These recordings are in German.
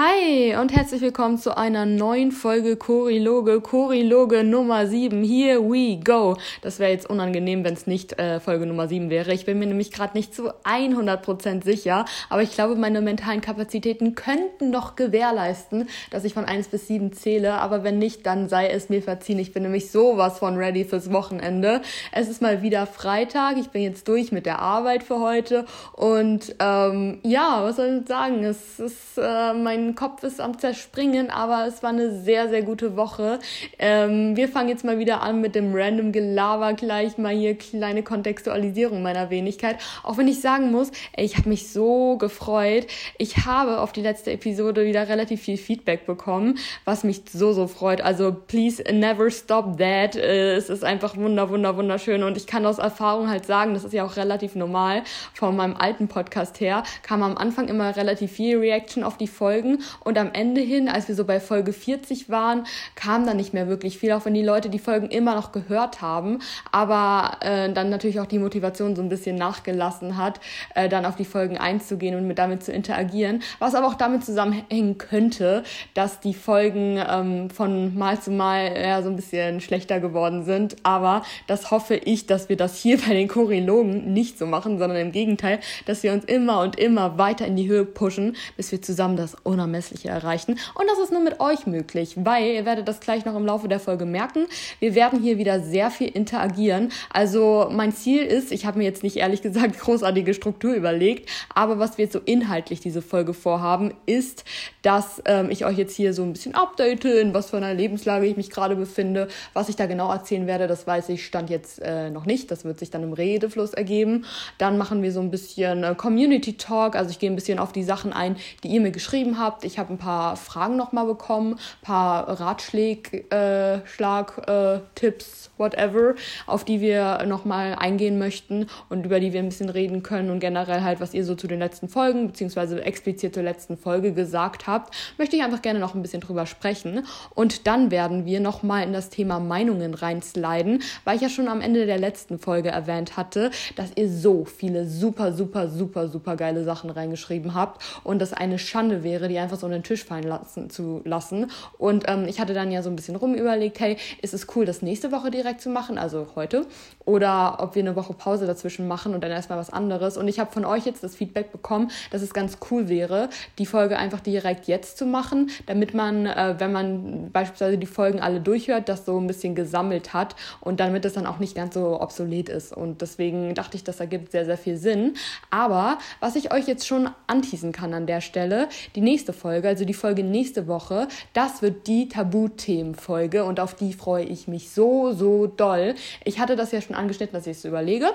Hi und herzlich willkommen zu einer neuen Folge Choriloge, Choriloge Nummer 7. Here we go. Das wäre jetzt unangenehm, wenn es nicht äh, Folge Nummer 7 wäre. Ich bin mir nämlich gerade nicht zu 100% sicher, aber ich glaube, meine mentalen Kapazitäten könnten noch gewährleisten, dass ich von 1 bis 7 zähle, aber wenn nicht, dann sei es mir verziehen. Ich bin nämlich sowas von ready fürs Wochenende. Es ist mal wieder Freitag, ich bin jetzt durch mit der Arbeit für heute und ähm, ja, was soll ich sagen? Es ist äh, mein Kopf ist am Zerspringen, aber es war eine sehr, sehr gute Woche. Ähm, wir fangen jetzt mal wieder an mit dem random Gelaber, gleich mal hier kleine Kontextualisierung meiner Wenigkeit. Auch wenn ich sagen muss, ey, ich habe mich so gefreut. Ich habe auf die letzte Episode wieder relativ viel Feedback bekommen, was mich so, so freut. Also please never stop that. Äh, es ist einfach wunder, wunder, wunderschön und ich kann aus Erfahrung halt sagen, das ist ja auch relativ normal von meinem alten Podcast her, kam am Anfang immer relativ viel Reaction auf die Folgen und am Ende hin, als wir so bei Folge 40 waren, kam dann nicht mehr wirklich viel, auch wenn die Leute die Folgen immer noch gehört haben, aber äh, dann natürlich auch die Motivation so ein bisschen nachgelassen hat, äh, dann auf die Folgen einzugehen und mit damit zu interagieren, was aber auch damit zusammenhängen könnte, dass die Folgen ähm, von Mal zu Mal ja, so ein bisschen schlechter geworden sind, aber das hoffe ich, dass wir das hier bei den Choreologen nicht so machen, sondern im Gegenteil, dass wir uns immer und immer weiter in die Höhe pushen, bis wir zusammen das unheimlich Unermessliche erreichen. Und das ist nur mit euch möglich, weil ihr werdet das gleich noch im Laufe der Folge merken. Wir werden hier wieder sehr viel interagieren. Also mein Ziel ist, ich habe mir jetzt nicht ehrlich gesagt großartige Struktur überlegt, aber was wir jetzt so inhaltlich diese Folge vorhaben, ist, dass ähm, ich euch jetzt hier so ein bisschen update, in was für einer Lebenslage ich mich gerade befinde. Was ich da genau erzählen werde, das weiß ich, stand jetzt äh, noch nicht. Das wird sich dann im Redefluss ergeben. Dann machen wir so ein bisschen äh, Community Talk. Also ich gehe ein bisschen auf die Sachen ein, die ihr mir geschrieben habt. Ich habe ein paar Fragen nochmal bekommen, ein paar Ratschläge, äh, Schlag, äh, Tipps, whatever, auf die wir nochmal eingehen möchten und über die wir ein bisschen reden können und generell halt, was ihr so zu den letzten Folgen, beziehungsweise explizit zur letzten Folge gesagt habt, möchte ich einfach gerne noch ein bisschen drüber sprechen. Und dann werden wir nochmal in das Thema Meinungen reinsliden, weil ich ja schon am Ende der letzten Folge erwähnt hatte, dass ihr so viele super, super, super, super geile Sachen reingeschrieben habt und das eine Schande wäre, die einfach so einen Tisch fallen lassen, zu lassen. Und ähm, ich hatte dann ja so ein bisschen rumüberlegt, hey, ist es cool, das nächste Woche direkt zu machen, also heute, oder ob wir eine Woche Pause dazwischen machen und dann erstmal was anderes. Und ich habe von euch jetzt das Feedback bekommen, dass es ganz cool wäre, die Folge einfach direkt jetzt zu machen, damit man, äh, wenn man beispielsweise die Folgen alle durchhört, das so ein bisschen gesammelt hat und damit es dann auch nicht ganz so obsolet ist. Und deswegen dachte ich, das ergibt sehr, sehr viel Sinn. Aber was ich euch jetzt schon anteasen kann an der Stelle, die nächste Folge, Folge, also die Folge nächste Woche, das wird die Tabuthemenfolge und auf die freue ich mich so, so doll. Ich hatte das ja schon angeschnitten, dass ich es überlege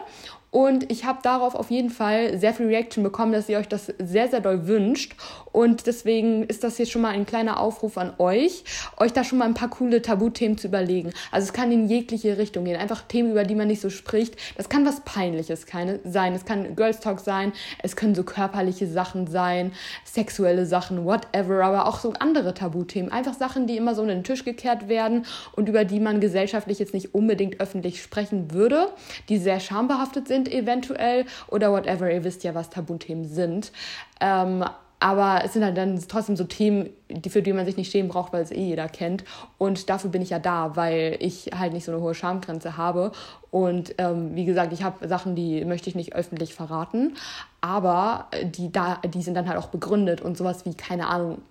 und ich habe darauf auf jeden Fall sehr viel Reaction bekommen, dass ihr euch das sehr, sehr doll wünscht. Und deswegen ist das jetzt schon mal ein kleiner Aufruf an euch, euch da schon mal ein paar coole Tabuthemen zu überlegen. Also es kann in jegliche Richtung gehen. Einfach Themen, über die man nicht so spricht. Das kann was Peinliches sein. Es kann Girls Talk sein. Es können so körperliche Sachen sein, sexuelle Sachen, whatever. Aber auch so andere Tabuthemen. Einfach Sachen, die immer so unter den Tisch gekehrt werden und über die man gesellschaftlich jetzt nicht unbedingt öffentlich sprechen würde, die sehr schambehaftet sind sind eventuell oder whatever. Ihr wisst ja, was Tabuthemen sind. Ähm, aber es sind halt dann trotzdem so Themen, die, für die man sich nicht schämen braucht, weil es eh jeder kennt. Und dafür bin ich ja da, weil ich halt nicht so eine hohe Schamgrenze habe. Und ähm, wie gesagt, ich habe Sachen, die möchte ich nicht öffentlich verraten. Aber die, da, die sind dann halt auch begründet und sowas wie, keine Ahnung,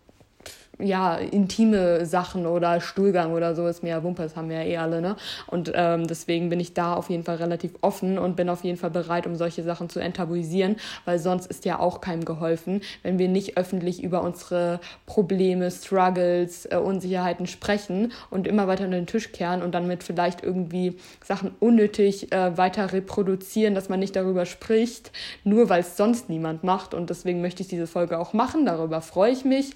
ja, intime Sachen oder Stuhlgang oder so ist mir ja Wumpe, das haben wir ja eh alle, ne? Und ähm, deswegen bin ich da auf jeden Fall relativ offen und bin auf jeden Fall bereit, um solche Sachen zu enttabuisieren, weil sonst ist ja auch keinem geholfen, wenn wir nicht öffentlich über unsere Probleme, Struggles, äh, Unsicherheiten sprechen und immer weiter an den Tisch kehren und dann mit vielleicht irgendwie Sachen unnötig äh, weiter reproduzieren, dass man nicht darüber spricht, nur weil es sonst niemand macht. Und deswegen möchte ich diese Folge auch machen. Darüber freue ich mich.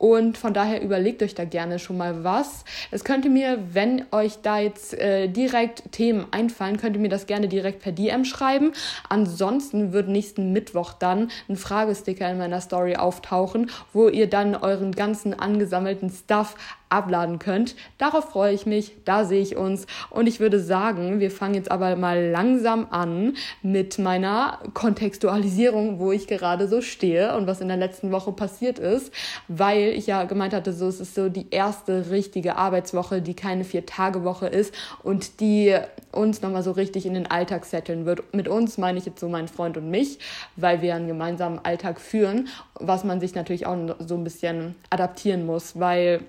Und von daher überlegt euch da gerne schon mal was. Es könnte mir, wenn euch da jetzt äh, direkt Themen einfallen, könnt ihr mir das gerne direkt per DM schreiben. Ansonsten wird nächsten Mittwoch dann ein Fragesticker in meiner Story auftauchen, wo ihr dann euren ganzen angesammelten Stuff abladen könnt. Darauf freue ich mich, da sehe ich uns und ich würde sagen, wir fangen jetzt aber mal langsam an mit meiner Kontextualisierung, wo ich gerade so stehe und was in der letzten Woche passiert ist, weil ich ja gemeint hatte, so es ist so die erste richtige Arbeitswoche, die keine Vier-Tage-Woche ist und die uns nochmal so richtig in den Alltag setteln wird. Mit uns meine ich jetzt so meinen Freund und mich, weil wir einen gemeinsamen Alltag führen, was man sich natürlich auch so ein bisschen adaptieren muss, weil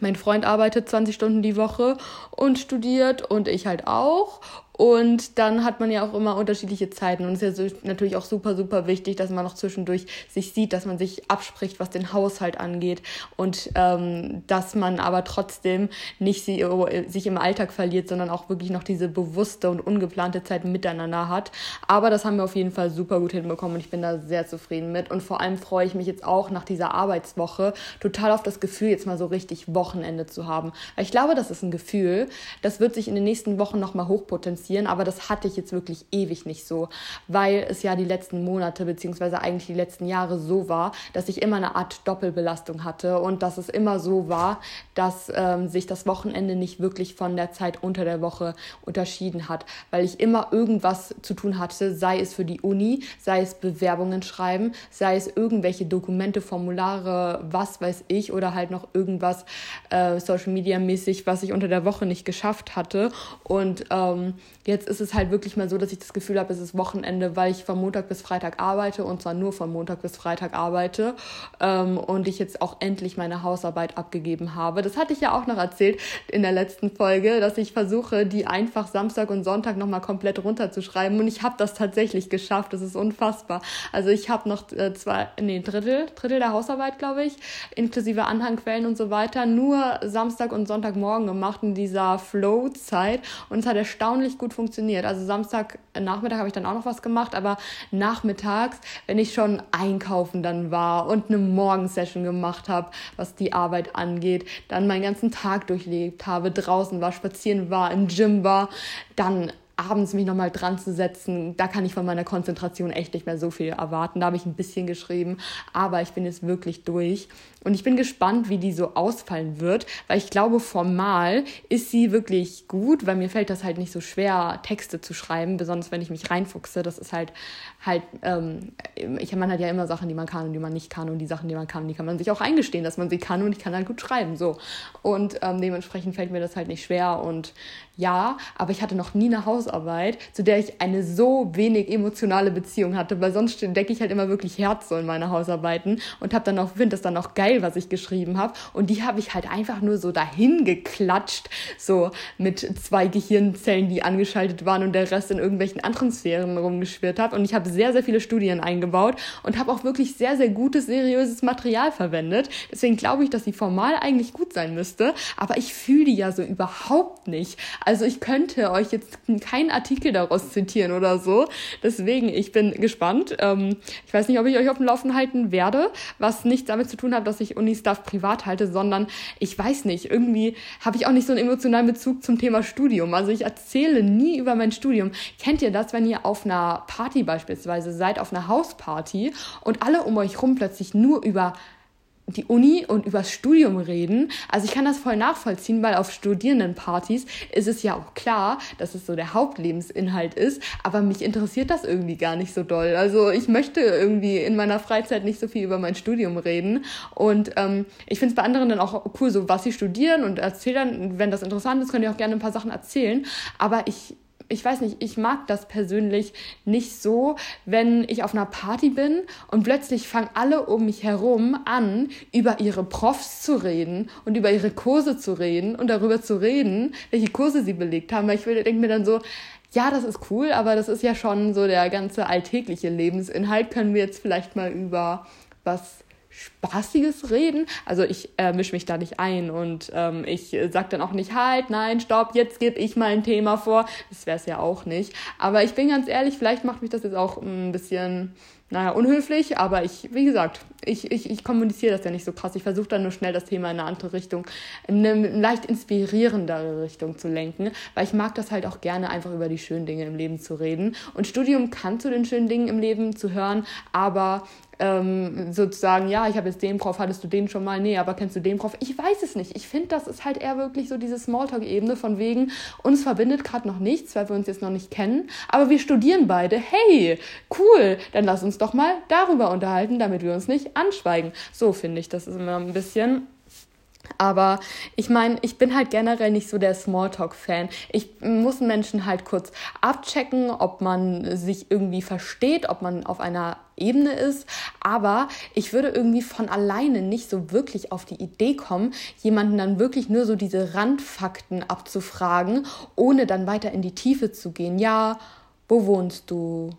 mein Freund arbeitet 20 Stunden die Woche und studiert und ich halt auch. Und dann hat man ja auch immer unterschiedliche Zeiten. Und es ist ja natürlich auch super, super wichtig, dass man noch zwischendurch sich sieht, dass man sich abspricht, was den Haushalt angeht. Und ähm, dass man aber trotzdem nicht sie, sich im Alltag verliert, sondern auch wirklich noch diese bewusste und ungeplante Zeit miteinander hat. Aber das haben wir auf jeden Fall super gut hinbekommen und ich bin da sehr zufrieden mit. Und vor allem freue ich mich jetzt auch nach dieser Arbeitswoche total auf das Gefühl, jetzt mal so richtig Wochenende zu haben. Weil ich glaube, das ist ein Gefühl, das wird sich in den nächsten Wochen nochmal hochpotenzieren passieren, aber das hatte ich jetzt wirklich ewig nicht so, weil es ja die letzten Monate beziehungsweise eigentlich die letzten Jahre so war, dass ich immer eine Art Doppelbelastung hatte und dass es immer so war, dass ähm, sich das Wochenende nicht wirklich von der Zeit unter der Woche unterschieden hat, weil ich immer irgendwas zu tun hatte, sei es für die Uni, sei es Bewerbungen schreiben, sei es irgendwelche Dokumente, Formulare, was weiß ich oder halt noch irgendwas äh, Social Media mäßig, was ich unter der Woche nicht geschafft hatte. Und ähm, Jetzt ist es halt wirklich mal so, dass ich das Gefühl habe, es ist Wochenende, weil ich von Montag bis Freitag arbeite und zwar nur von Montag bis Freitag arbeite ähm, und ich jetzt auch endlich meine Hausarbeit abgegeben habe. Das hatte ich ja auch noch erzählt in der letzten Folge, dass ich versuche, die einfach Samstag und Sonntag nochmal komplett runterzuschreiben und ich habe das tatsächlich geschafft. Das ist unfassbar. Also ich habe noch äh, zwei, nee, Drittel, Drittel der Hausarbeit, glaube ich, inklusive Anhangquellen und so weiter, nur Samstag und Sonntagmorgen gemacht in dieser Flow-Zeit und es hat erstaunlich gut funktioniert. Also Samstag äh, Nachmittag habe ich dann auch noch was gemacht, aber nachmittags, wenn ich schon einkaufen dann war und eine Morgensession gemacht habe, was die Arbeit angeht, dann meinen ganzen Tag durchlebt habe, draußen war, spazieren war, im Gym war, dann abends mich nochmal dran zu setzen, da kann ich von meiner Konzentration echt nicht mehr so viel erwarten. Da habe ich ein bisschen geschrieben, aber ich bin jetzt wirklich durch. Und ich bin gespannt, wie die so ausfallen wird, weil ich glaube, formal ist sie wirklich gut, weil mir fällt das halt nicht so schwer, Texte zu schreiben, besonders wenn ich mich reinfuchse. Das ist halt halt, ähm, ich, man hat ja immer Sachen, die man kann und die man nicht kann und die Sachen, die man kann, die kann man sich auch eingestehen, dass man sie kann und ich kann halt gut schreiben, so. Und ähm, dementsprechend fällt mir das halt nicht schwer und ja, aber ich hatte noch nie eine Hausarbeit, zu der ich eine so wenig emotionale Beziehung hatte, weil sonst decke ich halt immer wirklich Herz so in meine Hausarbeiten und habe dann auch, finde das dann auch geil, was ich geschrieben habe und die habe ich halt einfach nur so dahin geklatscht, so mit zwei Gehirnzellen, die angeschaltet waren und der Rest in irgendwelchen anderen Sphären rumgeschwirrt hat und ich habe sehr, sehr viele Studien eingebaut und habe auch wirklich sehr, sehr gutes, seriöses Material verwendet. Deswegen glaube ich, dass sie formal eigentlich gut sein müsste, aber ich fühle die ja so überhaupt nicht. Also ich könnte euch jetzt keinen Artikel daraus zitieren oder so. Deswegen, ich bin gespannt. Ähm, ich weiß nicht, ob ich euch auf dem Laufen halten werde, was nichts damit zu tun hat, dass ich Uni-Stuff privat halte, sondern ich weiß nicht, irgendwie habe ich auch nicht so einen emotionalen Bezug zum Thema Studium. Also ich erzähle nie über mein Studium. Kennt ihr das, wenn ihr auf einer Party beispielsweise seid auf einer Hausparty und alle um euch rum plötzlich nur über die Uni und übers Studium reden. Also ich kann das voll nachvollziehen, weil auf Studierendenpartys ist es ja auch klar, dass es so der Hauptlebensinhalt ist, aber mich interessiert das irgendwie gar nicht so doll. Also ich möchte irgendwie in meiner Freizeit nicht so viel über mein Studium reden und ähm, ich finde es bei anderen dann auch cool, so was sie studieren und erzählen wenn das interessant ist, könnt ihr auch gerne ein paar Sachen erzählen, aber ich ich weiß nicht, ich mag das persönlich nicht so, wenn ich auf einer Party bin und plötzlich fangen alle um mich herum an, über ihre Profs zu reden und über ihre Kurse zu reden und darüber zu reden, welche Kurse sie belegt haben. Weil ich denke mir dann so, ja, das ist cool, aber das ist ja schon so der ganze alltägliche Lebensinhalt. Können wir jetzt vielleicht mal über was spaßiges Reden. Also ich äh, mische mich da nicht ein und ähm, ich sage dann auch nicht, halt, nein, stopp, jetzt gebe ich mal ein Thema vor. Das wäre es ja auch nicht. Aber ich bin ganz ehrlich, vielleicht macht mich das jetzt auch ein bisschen naja, unhöflich, aber ich, wie gesagt, ich, ich, ich kommuniziere das ja nicht so krass. Ich versuche dann nur schnell das Thema in eine andere Richtung, in eine leicht inspirierendere Richtung zu lenken, weil ich mag das halt auch gerne, einfach über die schönen Dinge im Leben zu reden. Und Studium kann zu den schönen Dingen im Leben zu hören, aber ähm, sozusagen, ja, ich habe jetzt den Prof, hattest du den schon mal? Nee, aber kennst du den Prof? Ich weiß es nicht. Ich finde, das ist halt eher wirklich so diese Smalltalk-Ebene von wegen, uns verbindet gerade noch nichts, weil wir uns jetzt noch nicht kennen, aber wir studieren beide. Hey, cool, dann lass uns doch mal darüber unterhalten, damit wir uns nicht anschweigen. So finde ich, das ist immer ein bisschen aber ich meine, ich bin halt generell nicht so der Smalltalk-Fan. Ich muss Menschen halt kurz abchecken, ob man sich irgendwie versteht, ob man auf einer Ebene ist. Aber ich würde irgendwie von alleine nicht so wirklich auf die Idee kommen, jemanden dann wirklich nur so diese Randfakten abzufragen, ohne dann weiter in die Tiefe zu gehen. Ja, wo wohnst du?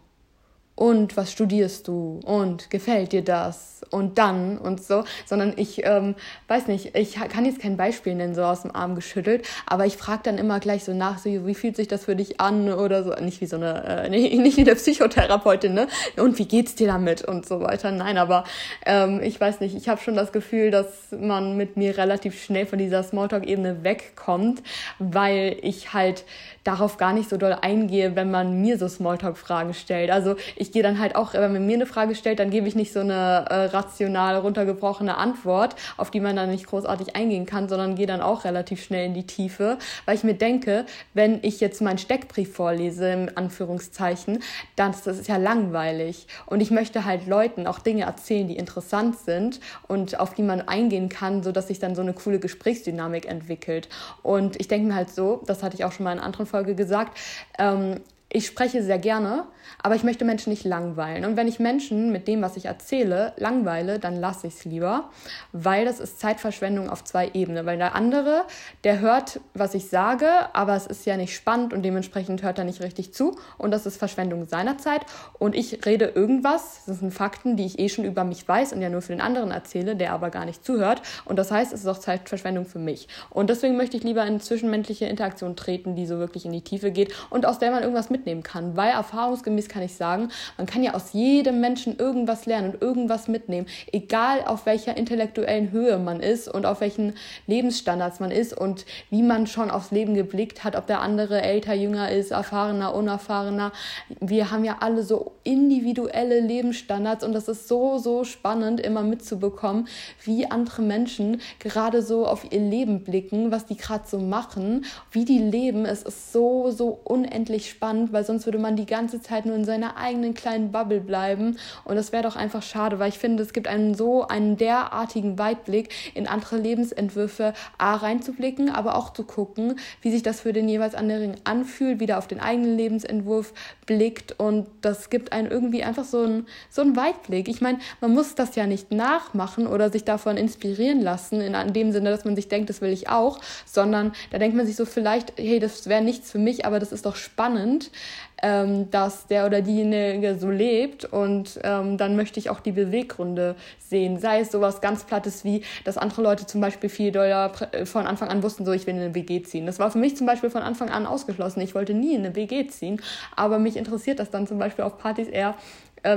Und was studierst du? Und gefällt dir das? Und dann? Und so, sondern ich ähm, weiß nicht, ich kann jetzt kein Beispiel nennen, so aus dem Arm geschüttelt, aber ich frage dann immer gleich so nach, so, wie fühlt sich das für dich an? Oder so, nicht wie so eine, äh, nicht wie eine Psychotherapeutin, ne? Und wie geht's dir damit? Und so weiter. Nein, aber ähm, ich weiß nicht, ich habe schon das Gefühl, dass man mit mir relativ schnell von dieser Smalltalk-Ebene wegkommt, weil ich halt darauf gar nicht so doll eingehe, wenn man mir so Smalltalk-Fragen stellt. Also ich gehe dann halt auch, wenn man mir eine Frage stellt, dann gebe ich nicht so eine äh, rational runtergebrochene Antwort, auf die man dann nicht großartig eingehen kann, sondern gehe dann auch relativ schnell in die Tiefe, weil ich mir denke, wenn ich jetzt meinen Steckbrief vorlese, im Anführungszeichen, dann das ist ja langweilig. Und ich möchte halt Leuten auch Dinge erzählen, die interessant sind und auf die man eingehen kann, sodass sich dann so eine coole Gesprächsdynamik entwickelt. Und ich denke mir halt so, das hatte ich auch schon mal in anderen Folge gesagt, ähm, ich spreche sehr gerne, aber ich möchte Menschen nicht langweilen. Und wenn ich Menschen mit dem, was ich erzähle, langweile, dann lasse ich es lieber, weil das ist Zeitverschwendung auf zwei Ebenen. Weil der andere, der hört, was ich sage, aber es ist ja nicht spannend und dementsprechend hört er nicht richtig zu. Und das ist Verschwendung seiner Zeit. Und ich rede irgendwas, das sind Fakten, die ich eh schon über mich weiß und ja nur für den anderen erzähle, der aber gar nicht zuhört. Und das heißt, es ist auch Zeitverschwendung für mich. Und deswegen möchte ich lieber in zwischenmenschliche Interaktion treten, die so wirklich in die Tiefe geht und aus der man irgendwas mitnehmen kann. Weil erfahrungsgemäß kann ich sagen, man kann ja aus jedem Menschen irgendwas lernen und irgendwas mitnehmen, egal auf welcher intellektuellen Höhe man ist und auf welchen Lebensstandards man ist und wie man schon aufs Leben geblickt hat, ob der andere älter, jünger ist, erfahrener, unerfahrener. Wir haben ja alle so individuelle Lebensstandards und das ist so, so spannend, immer mitzubekommen, wie andere Menschen gerade so auf ihr Leben blicken, was die gerade so machen, wie die leben. Es ist so, so unendlich spannend, weil sonst würde man die ganze Zeit nur in seiner eigenen kleinen Bubble bleiben. Und das wäre doch einfach schade, weil ich finde, es gibt einen so einen derartigen Weitblick in andere Lebensentwürfe A reinzublicken, aber auch zu gucken, wie sich das für den jeweils anderen anfühlt, wieder auf den eigenen Lebensentwurf blickt. Und das gibt einen irgendwie einfach so einen, so einen Weitblick. Ich meine, man muss das ja nicht nachmachen oder sich davon inspirieren lassen, in dem Sinne, dass man sich denkt, das will ich auch, sondern da denkt man sich so vielleicht, hey, das wäre nichts für mich, aber das ist doch spannend ähm, dass der oder diejenige so lebt und ähm, dann möchte ich auch die Beweggründe sehen. Sei es sowas ganz Plattes wie, dass andere Leute zum Beispiel viel doller von Anfang an wussten, so ich will in eine WG ziehen. Das war für mich zum Beispiel von Anfang an ausgeschlossen. Ich wollte nie in eine WG ziehen, aber mich interessiert das dann zum Beispiel auf Partys eher,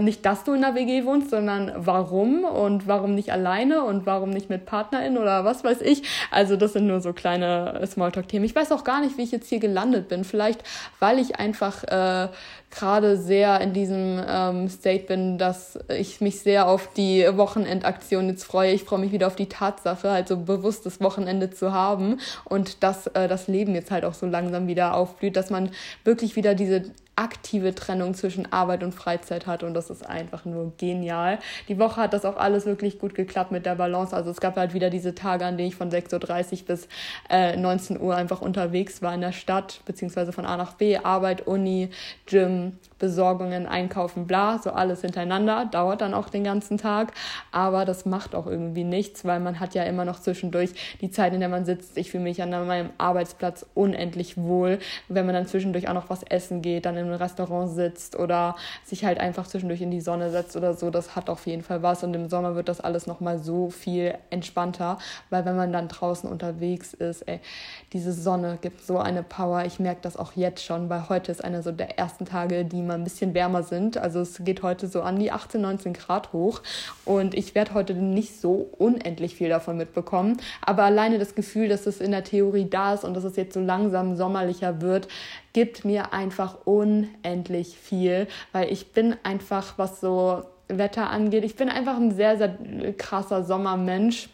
nicht, dass du in einer WG wohnst, sondern warum und warum nicht alleine und warum nicht mit PartnerInnen oder was weiß ich. Also das sind nur so kleine Smalltalk-Themen. Ich weiß auch gar nicht, wie ich jetzt hier gelandet bin. Vielleicht, weil ich einfach äh, gerade sehr in diesem ähm, State bin, dass ich mich sehr auf die Wochenendaktion jetzt freue. Ich freue mich wieder auf die Tatsache, also bewusst das Wochenende zu haben und dass äh, das Leben jetzt halt auch so langsam wieder aufblüht, dass man wirklich wieder diese aktive Trennung zwischen Arbeit und Freizeit hat und das ist einfach nur genial. Die Woche hat das auch alles wirklich gut geklappt mit der Balance. Also es gab halt wieder diese Tage, an denen ich von 6.30 Uhr bis äh, 19 Uhr einfach unterwegs war in der Stadt, beziehungsweise von A nach B, Arbeit, Uni, Gym, Besorgungen, Einkaufen, bla, so alles hintereinander, dauert dann auch den ganzen Tag, aber das macht auch irgendwie nichts, weil man hat ja immer noch zwischendurch die Zeit, in der man sitzt. Ich fühle mich an meinem Arbeitsplatz unendlich wohl. Wenn man dann zwischendurch auch noch was essen geht, dann in einem Restaurant sitzt oder sich halt einfach zwischendurch in die Sonne setzt oder so, das hat auf jeden Fall was und im Sommer wird das alles nochmal so viel entspannter, weil wenn man dann draußen unterwegs ist, ey, diese Sonne gibt so eine Power. Ich merke das auch jetzt schon, weil heute ist einer so der ersten Tage, die mal ein bisschen wärmer sind. Also es geht heute so an die 18, 19 Grad hoch und ich werde heute nicht so unendlich viel davon mitbekommen. Aber alleine das Gefühl, dass es in der Theorie da ist und dass es jetzt so langsam sommerlicher wird, gibt mir einfach unendlich viel, weil ich bin einfach, was so Wetter angeht. Ich bin einfach ein sehr, sehr krasser Sommermensch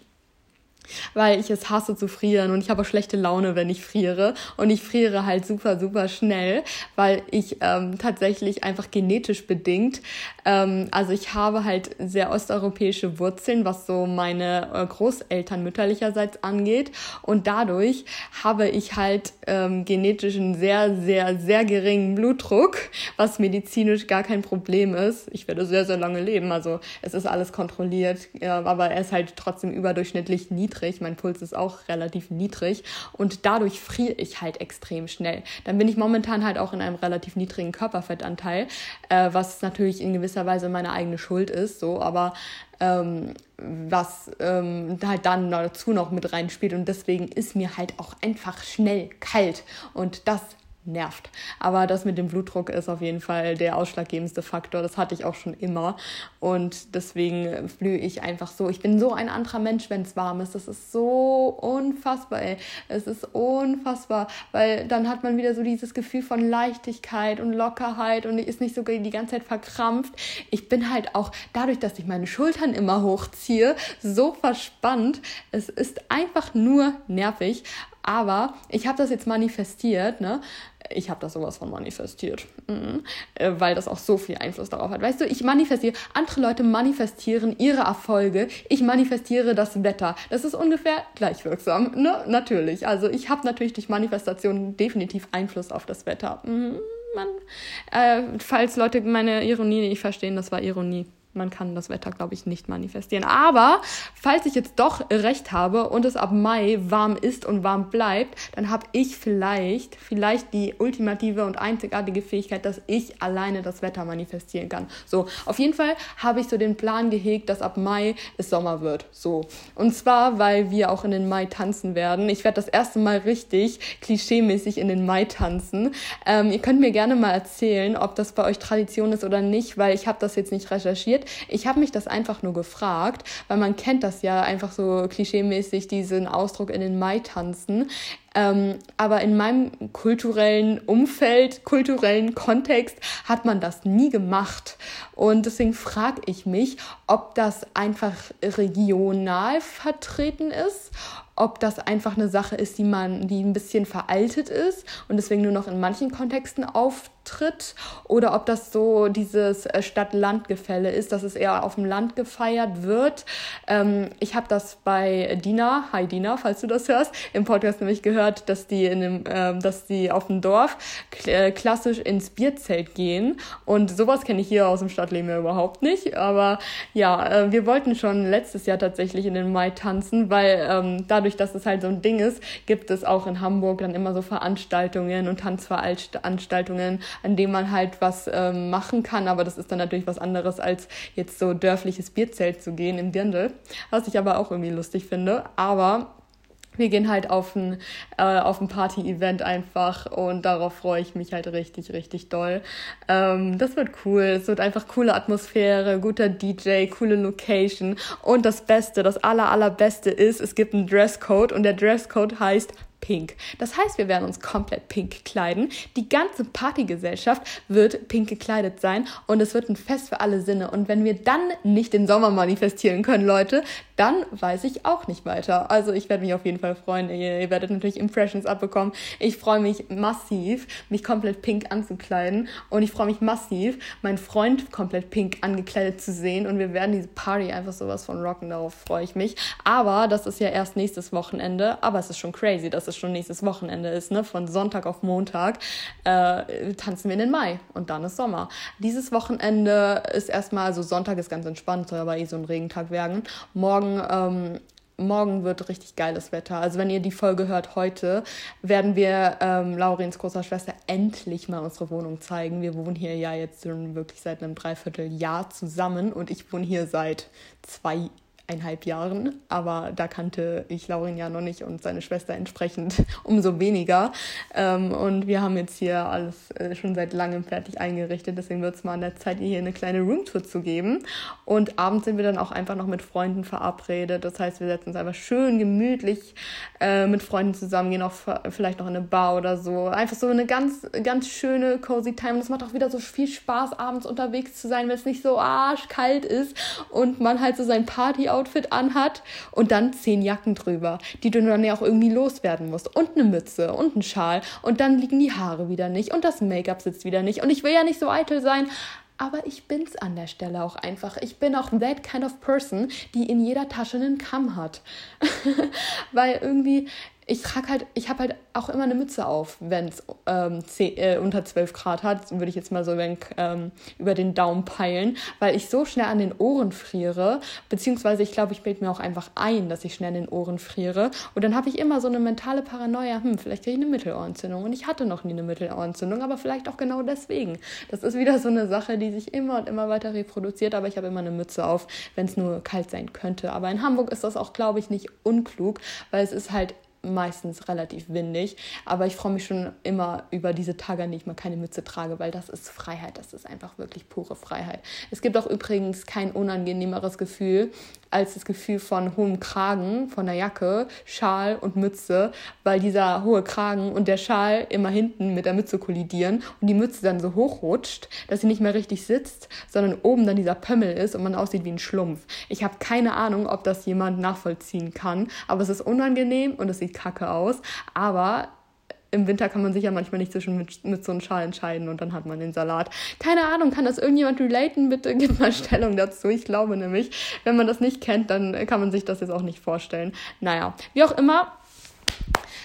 weil ich es hasse zu frieren und ich habe auch schlechte Laune, wenn ich friere. Und ich friere halt super, super schnell, weil ich ähm, tatsächlich einfach genetisch bedingt, ähm, also ich habe halt sehr osteuropäische Wurzeln, was so meine äh, Großeltern mütterlicherseits angeht. Und dadurch habe ich halt ähm, genetisch einen sehr, sehr, sehr geringen Blutdruck, was medizinisch gar kein Problem ist. Ich werde sehr, sehr lange leben, also es ist alles kontrolliert, ja, aber er ist halt trotzdem überdurchschnittlich niedrig niedrig, mein Puls ist auch relativ niedrig und dadurch friere ich halt extrem schnell. Dann bin ich momentan halt auch in einem relativ niedrigen Körperfettanteil, äh, was natürlich in gewisser Weise meine eigene Schuld ist, so, aber ähm, was ähm, halt dann dazu noch mit reinspielt und deswegen ist mir halt auch einfach schnell kalt und das nervt. Aber das mit dem Blutdruck ist auf jeden Fall der ausschlaggebendste Faktor. Das hatte ich auch schon immer. Und deswegen blühe ich einfach so. Ich bin so ein anderer Mensch, wenn es warm ist. Das ist so unfassbar, ey. Es ist unfassbar, weil dann hat man wieder so dieses Gefühl von Leichtigkeit und Lockerheit und ist nicht so die ganze Zeit verkrampft. Ich bin halt auch dadurch, dass ich meine Schultern immer hochziehe, so verspannt. Es ist einfach nur nervig. Aber ich habe das jetzt manifestiert, ne? Ich habe das sowas von manifestiert, mhm. Äh, weil das auch so viel Einfluss darauf hat. Weißt du, ich manifestiere, andere Leute manifestieren ihre Erfolge, ich manifestiere das Wetter. Das ist ungefähr gleichwirksam, ne? Natürlich. Also ich habe natürlich durch Manifestation definitiv Einfluss auf das Wetter. Mhm. Man, äh, falls Leute meine Ironie nicht verstehen, das war Ironie man kann das Wetter, glaube ich, nicht manifestieren. Aber falls ich jetzt doch recht habe und es ab Mai warm ist und warm bleibt, dann habe ich vielleicht, vielleicht die ultimative und einzigartige Fähigkeit, dass ich alleine das Wetter manifestieren kann. So, auf jeden Fall habe ich so den Plan gehegt, dass ab Mai es Sommer wird. So. Und zwar, weil wir auch in den Mai tanzen werden. Ich werde das erste Mal richtig klischeemäßig in den Mai tanzen. Ähm, ihr könnt mir gerne mal erzählen, ob das bei euch Tradition ist oder nicht, weil ich habe das jetzt nicht recherchiert. Ich habe mich das einfach nur gefragt, weil man kennt das ja einfach so klischeemäßig, diesen Ausdruck in den Mai tanzen. Ähm, aber in meinem kulturellen Umfeld, kulturellen Kontext hat man das nie gemacht. Und deswegen frage ich mich, ob das einfach regional vertreten ist, ob das einfach eine Sache ist, die man, die ein bisschen veraltet ist und deswegen nur noch in manchen Kontexten auftritt, oder ob das so dieses äh, Stadt-Land-Gefälle ist, dass es eher auf dem Land gefeiert wird. Ähm, ich habe das bei Dina, hi Dina, falls du das hörst, im Podcast nämlich gehört, dass die in dem, äh, dass die auf dem Dorf äh, klassisch ins Bierzelt gehen und sowas kenne ich hier aus dem Stadtleben ja überhaupt nicht. Aber ja, äh, wir wollten schon letztes Jahr tatsächlich in den Mai tanzen, weil ähm, dadurch, dass es halt so ein Ding ist, gibt es auch in Hamburg dann immer so Veranstaltungen und Tanzveranstaltungen, an denen man halt was ähm, machen kann. Aber das ist dann natürlich was anderes, als jetzt so dörfliches Bierzelt zu gehen im Dirndl, was ich aber auch irgendwie lustig finde. Aber wir gehen halt auf ein, äh, auf ein Party-Event einfach und darauf freue ich mich halt richtig, richtig doll. Ähm, das wird cool. Es wird einfach coole Atmosphäre, guter DJ, coole Location und das Beste, das aller, allerbeste ist, es gibt einen Dresscode und der Dresscode heißt pink. Das heißt, wir werden uns komplett pink kleiden. Die ganze Partygesellschaft wird pink gekleidet sein und es wird ein Fest für alle Sinne. Und wenn wir dann nicht den Sommer manifestieren können, Leute, dann weiß ich auch nicht weiter. Also ich werde mich auf jeden Fall freuen. Ihr, ihr werdet natürlich Impressions abbekommen. Ich freue mich massiv, mich komplett pink anzukleiden und ich freue mich massiv, meinen Freund komplett pink angekleidet zu sehen und wir werden diese Party einfach sowas von rocken. Darauf freue ich mich. Aber das ist ja erst nächstes Wochenende. Aber es ist schon crazy, dass es schon nächstes Wochenende ist, ne? Von Sonntag auf Montag äh, tanzen wir in den Mai und dann ist Sommer. Dieses Wochenende ist erstmal, also Sonntag ist ganz entspannt, soll aber eh so ein Regentag werden. Morgen ähm, morgen wird richtig geiles Wetter. Also wenn ihr die Folge hört heute, werden wir ähm, Laurens großer Schwester endlich mal unsere Wohnung zeigen. Wir wohnen hier ja jetzt schon wirklich seit einem Dreivierteljahr zusammen und ich wohne hier seit zwei eineinhalb Jahren, aber da kannte ich Laurin ja noch nicht und seine Schwester entsprechend umso weniger. Ähm, und wir haben jetzt hier alles äh, schon seit langem fertig eingerichtet, deswegen wird es mal an der Zeit, ihr hier eine kleine Roomtour zu geben. Und abends sind wir dann auch einfach noch mit Freunden verabredet. Das heißt, wir setzen uns einfach schön gemütlich äh, mit Freunden zusammen, gehen auch vielleicht noch in eine Bar oder so. Einfach so eine ganz, ganz schöne cozy Time. Und es macht auch wieder so viel Spaß, abends unterwegs zu sein, wenn es nicht so arschkalt ist und man halt so sein Party Outfit anhat und dann zehn Jacken drüber, die du dann ja auch irgendwie loswerden musst. Und eine Mütze und ein Schal. Und dann liegen die Haare wieder nicht und das Make-up sitzt wieder nicht. Und ich will ja nicht so eitel sein, aber ich bin's an der Stelle auch einfach. Ich bin auch that kind of person, die in jeder Tasche einen Kamm hat. Weil irgendwie, ich trage halt, ich habe halt auch immer eine Mütze auf, wenn es ähm, äh, unter 12 Grad hat, würde ich jetzt mal so ähm, über den Daumen peilen, weil ich so schnell an den Ohren friere, beziehungsweise ich glaube, ich bilde mir auch einfach ein, dass ich schnell an den Ohren friere und dann habe ich immer so eine mentale Paranoia, hm, vielleicht kriege ich eine Mittelohrentzündung und ich hatte noch nie eine Mittelohrentzündung, aber vielleicht auch genau deswegen. Das ist wieder so eine Sache, die sich immer und immer weiter reproduziert, aber ich habe immer eine Mütze auf, wenn es nur kalt sein könnte. Aber in Hamburg ist das auch, glaube ich, nicht unklug, weil es ist halt meistens relativ windig. Aber ich freue mich schon immer über diese Tage, an denen ich mal keine Mütze trage, weil das ist Freiheit. Das ist einfach wirklich pure Freiheit. Es gibt auch übrigens kein unangenehmeres Gefühl als das Gefühl von hohem Kragen, von der Jacke, Schal und Mütze, weil dieser hohe Kragen und der Schal immer hinten mit der Mütze kollidieren und die Mütze dann so hochrutscht, dass sie nicht mehr richtig sitzt, sondern oben dann dieser Pömmel ist und man aussieht wie ein Schlumpf. Ich habe keine Ahnung, ob das jemand nachvollziehen kann, aber es ist unangenehm und es sieht kacke aus, aber im Winter kann man sich ja manchmal nicht zwischen mit, mit so einem Schal entscheiden und dann hat man den Salat. Keine Ahnung, kann das irgendjemand relaten? Bitte gib mal Stellung dazu. Ich glaube nämlich, wenn man das nicht kennt, dann kann man sich das jetzt auch nicht vorstellen. Naja, wie auch immer,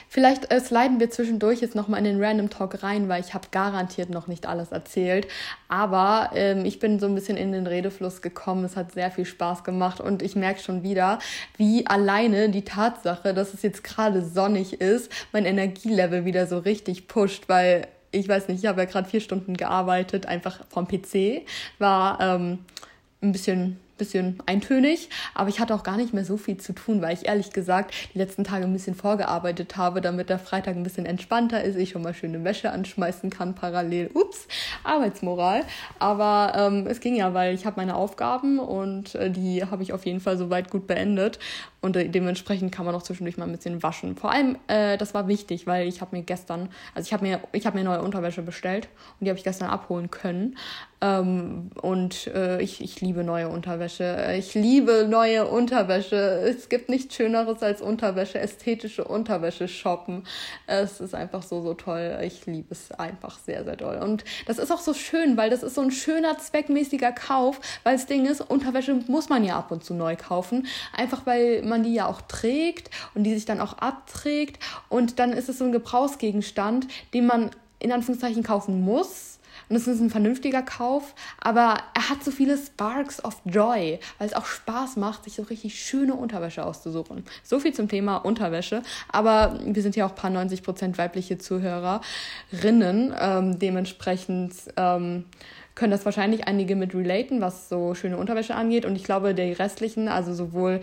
Vielleicht äh, sliden wir zwischendurch jetzt nochmal in den Random Talk rein, weil ich habe garantiert noch nicht alles erzählt. Aber ähm, ich bin so ein bisschen in den Redefluss gekommen. Es hat sehr viel Spaß gemacht und ich merke schon wieder, wie alleine die Tatsache, dass es jetzt gerade sonnig ist, mein Energielevel wieder so richtig pusht, weil ich weiß nicht, ich habe ja gerade vier Stunden gearbeitet, einfach vom PC, war ähm, ein bisschen bisschen eintönig, aber ich hatte auch gar nicht mehr so viel zu tun, weil ich ehrlich gesagt die letzten Tage ein bisschen vorgearbeitet habe, damit der Freitag ein bisschen entspannter ist, ich schon mal schöne Wäsche anschmeißen kann parallel. Ups, Arbeitsmoral. Aber ähm, es ging ja, weil ich habe meine Aufgaben und äh, die habe ich auf jeden Fall soweit gut beendet und äh, dementsprechend kann man auch zwischendurch mal ein bisschen waschen. Vor allem, äh, das war wichtig, weil ich habe mir gestern, also ich habe mir, ich mir neue Unterwäsche bestellt und die habe ich gestern abholen können. Ähm, und äh, ich, ich liebe neue Unterwäsche. Ich liebe neue Unterwäsche. Es gibt nichts Schöneres als Unterwäsche, ästhetische Unterwäsche shoppen. Es ist einfach so, so toll. Ich liebe es einfach sehr, sehr doll. Und das ist auch so schön, weil das ist so ein schöner, zweckmäßiger Kauf, weil das Ding ist, Unterwäsche muss man ja ab und zu neu kaufen. Einfach weil man die ja auch trägt und die sich dann auch abträgt. Und dann ist es so ein Gebrauchsgegenstand, den man in Anführungszeichen kaufen muss und es ist ein vernünftiger Kauf, aber er hat so viele Sparks of Joy, weil es auch Spaß macht, sich so richtig schöne Unterwäsche auszusuchen. So viel zum Thema Unterwäsche, aber wir sind ja auch ein paar 90% weibliche Zuhörerinnen, ähm, dementsprechend ähm, können das wahrscheinlich einige mit relaten, was so schöne Unterwäsche angeht. Und ich glaube, die restlichen, also sowohl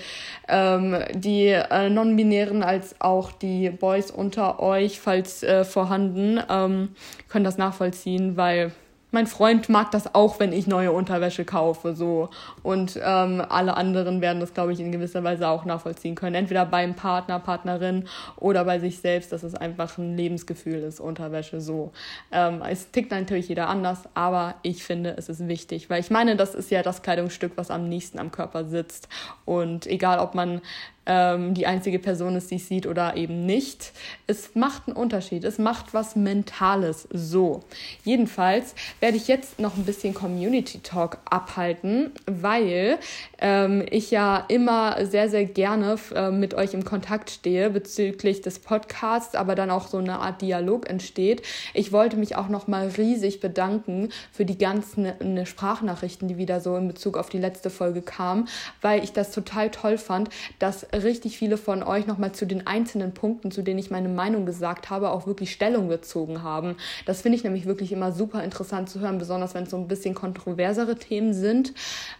ähm, die äh, Non-Binären als auch die Boys unter euch, falls äh, vorhanden, ähm, können das nachvollziehen, weil mein Freund mag das auch, wenn ich neue Unterwäsche kaufe, so. Und ähm, alle anderen werden das, glaube ich, in gewisser Weise auch nachvollziehen können. Entweder beim Partner, Partnerin oder bei sich selbst, dass es einfach ein Lebensgefühl ist, Unterwäsche so. Ähm, es tickt natürlich jeder anders, aber ich finde, es ist wichtig, weil ich meine, das ist ja das Kleidungsstück, was am nächsten am Körper sitzt. Und egal, ob man ähm, die einzige Person ist, die es sieht oder eben nicht. Es macht einen Unterschied. Es macht was Mentales. So. Jedenfalls werde ich jetzt noch ein bisschen Community Talk abhalten, weil ähm, ich ja immer sehr, sehr gerne äh, mit euch im Kontakt stehe bezüglich des Podcasts, aber dann auch so eine Art Dialog entsteht. Ich wollte mich auch noch mal riesig bedanken für die ganzen ne, Sprachnachrichten, die wieder so in Bezug auf die letzte Folge kamen, weil ich das total toll fand, dass richtig viele von euch nochmal zu den einzelnen Punkten, zu denen ich meine Meinung gesagt habe, auch wirklich Stellung bezogen haben. Das finde ich nämlich wirklich immer super interessant zu hören, besonders wenn es so ein bisschen kontroversere Themen sind.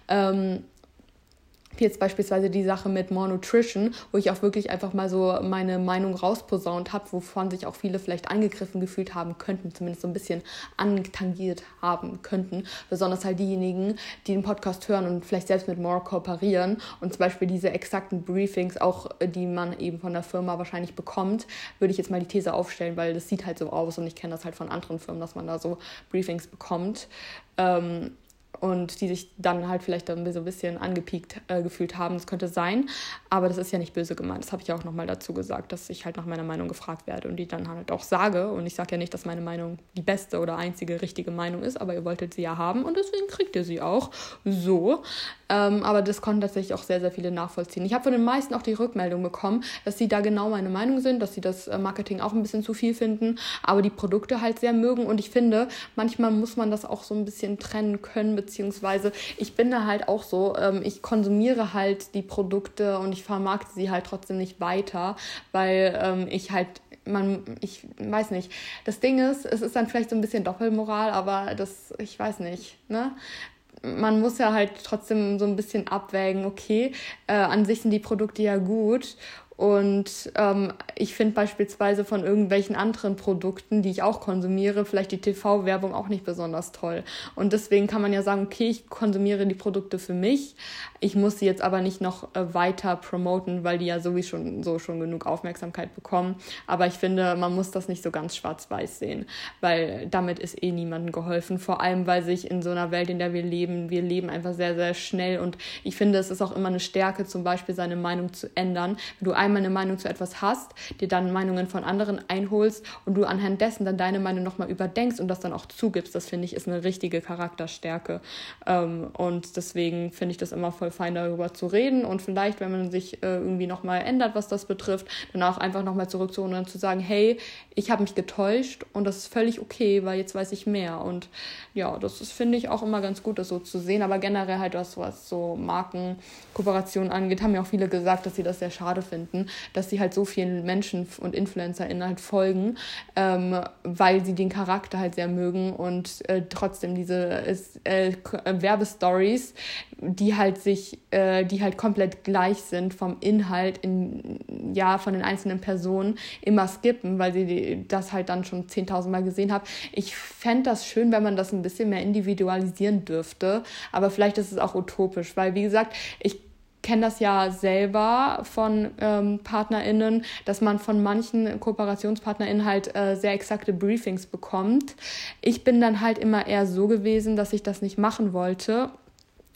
Ähm, jetzt beispielsweise die Sache mit More Nutrition, wo ich auch wirklich einfach mal so meine Meinung rausposaunt habe, wovon sich auch viele vielleicht angegriffen gefühlt haben könnten, zumindest so ein bisschen antangiert haben könnten. Besonders halt diejenigen, die den Podcast hören und vielleicht selbst mit More kooperieren und zum Beispiel diese exakten Briefings, auch die man eben von der Firma wahrscheinlich bekommt, würde ich jetzt mal die These aufstellen, weil das sieht halt so aus und ich kenne das halt von anderen Firmen, dass man da so Briefings bekommt. Ähm, und die sich dann halt vielleicht so ein bisschen angepiekt äh, gefühlt haben. Das könnte sein, aber das ist ja nicht böse gemeint. Das habe ich ja auch nochmal dazu gesagt, dass ich halt nach meiner Meinung gefragt werde und die dann halt auch sage. Und ich sage ja nicht, dass meine Meinung die beste oder einzige richtige Meinung ist, aber ihr wolltet sie ja haben und deswegen kriegt ihr sie auch so. Ähm, aber das konnten tatsächlich auch sehr, sehr viele nachvollziehen. Ich habe von den meisten auch die Rückmeldung bekommen, dass sie da genau meine Meinung sind, dass sie das äh, Marketing auch ein bisschen zu viel finden, aber die Produkte halt sehr mögen. Und ich finde, manchmal muss man das auch so ein bisschen trennen können, beziehungsweise ich bin da halt auch so, ähm, ich konsumiere halt die Produkte und ich vermarkte sie halt trotzdem nicht weiter, weil ähm, ich halt man, ich weiß nicht. Das Ding ist, es ist dann vielleicht so ein bisschen Doppelmoral, aber das, ich weiß nicht, ne? man muss ja halt trotzdem so ein bisschen abwägen, okay, äh, an sich sind die Produkte ja gut und ähm, ich finde beispielsweise von irgendwelchen anderen Produkten, die ich auch konsumiere, vielleicht die TV-Werbung auch nicht besonders toll. Und deswegen kann man ja sagen, okay, ich konsumiere die Produkte für mich. Ich muss sie jetzt aber nicht noch äh, weiter promoten, weil die ja sowieso schon, so schon genug Aufmerksamkeit bekommen. Aber ich finde, man muss das nicht so ganz schwarz-weiß sehen, weil damit ist eh niemandem geholfen. Vor allem, weil sich in so einer Welt, in der wir leben, wir leben einfach sehr, sehr schnell. Und ich finde, es ist auch immer eine Stärke, zum Beispiel seine Meinung zu ändern. Wenn du einmal eine Meinung zu etwas hast, dir dann Meinungen von anderen einholst und du anhand dessen dann deine Meinung nochmal überdenkst und das dann auch zugibst, das finde ich ist eine richtige Charakterstärke. Ähm, und deswegen finde ich das immer voll fein, darüber zu reden und vielleicht, wenn man sich äh, irgendwie nochmal ändert, was das betrifft, dann auch einfach nochmal zurückzuholen und zu sagen, hey, ich habe mich getäuscht und das ist völlig okay, weil jetzt weiß ich mehr. Und ja, das finde ich auch immer ganz gut, das so zu sehen. Aber generell halt was, was so Markenkooperationen angeht, haben ja auch viele gesagt, dass sie das sehr schade finden, dass sie halt so vielen Menschen und InfluencerInnen halt folgen, ähm, weil sie den Charakter halt sehr mögen und äh, trotzdem diese äh, Werbestories, die halt sich, äh, die halt komplett gleich sind vom Inhalt in, ja, von den einzelnen Personen immer skippen, weil sie das halt dann schon 10.000 Mal gesehen haben. Ich fände das schön, wenn man das ein bisschen mehr individualisieren dürfte, aber vielleicht ist es auch utopisch, weil wie gesagt, ich kenne das ja selber von ähm, PartnerInnen, dass man von manchen KooperationspartnerInnen halt äh, sehr exakte Briefings bekommt. Ich bin dann halt immer eher so gewesen, dass ich das nicht machen wollte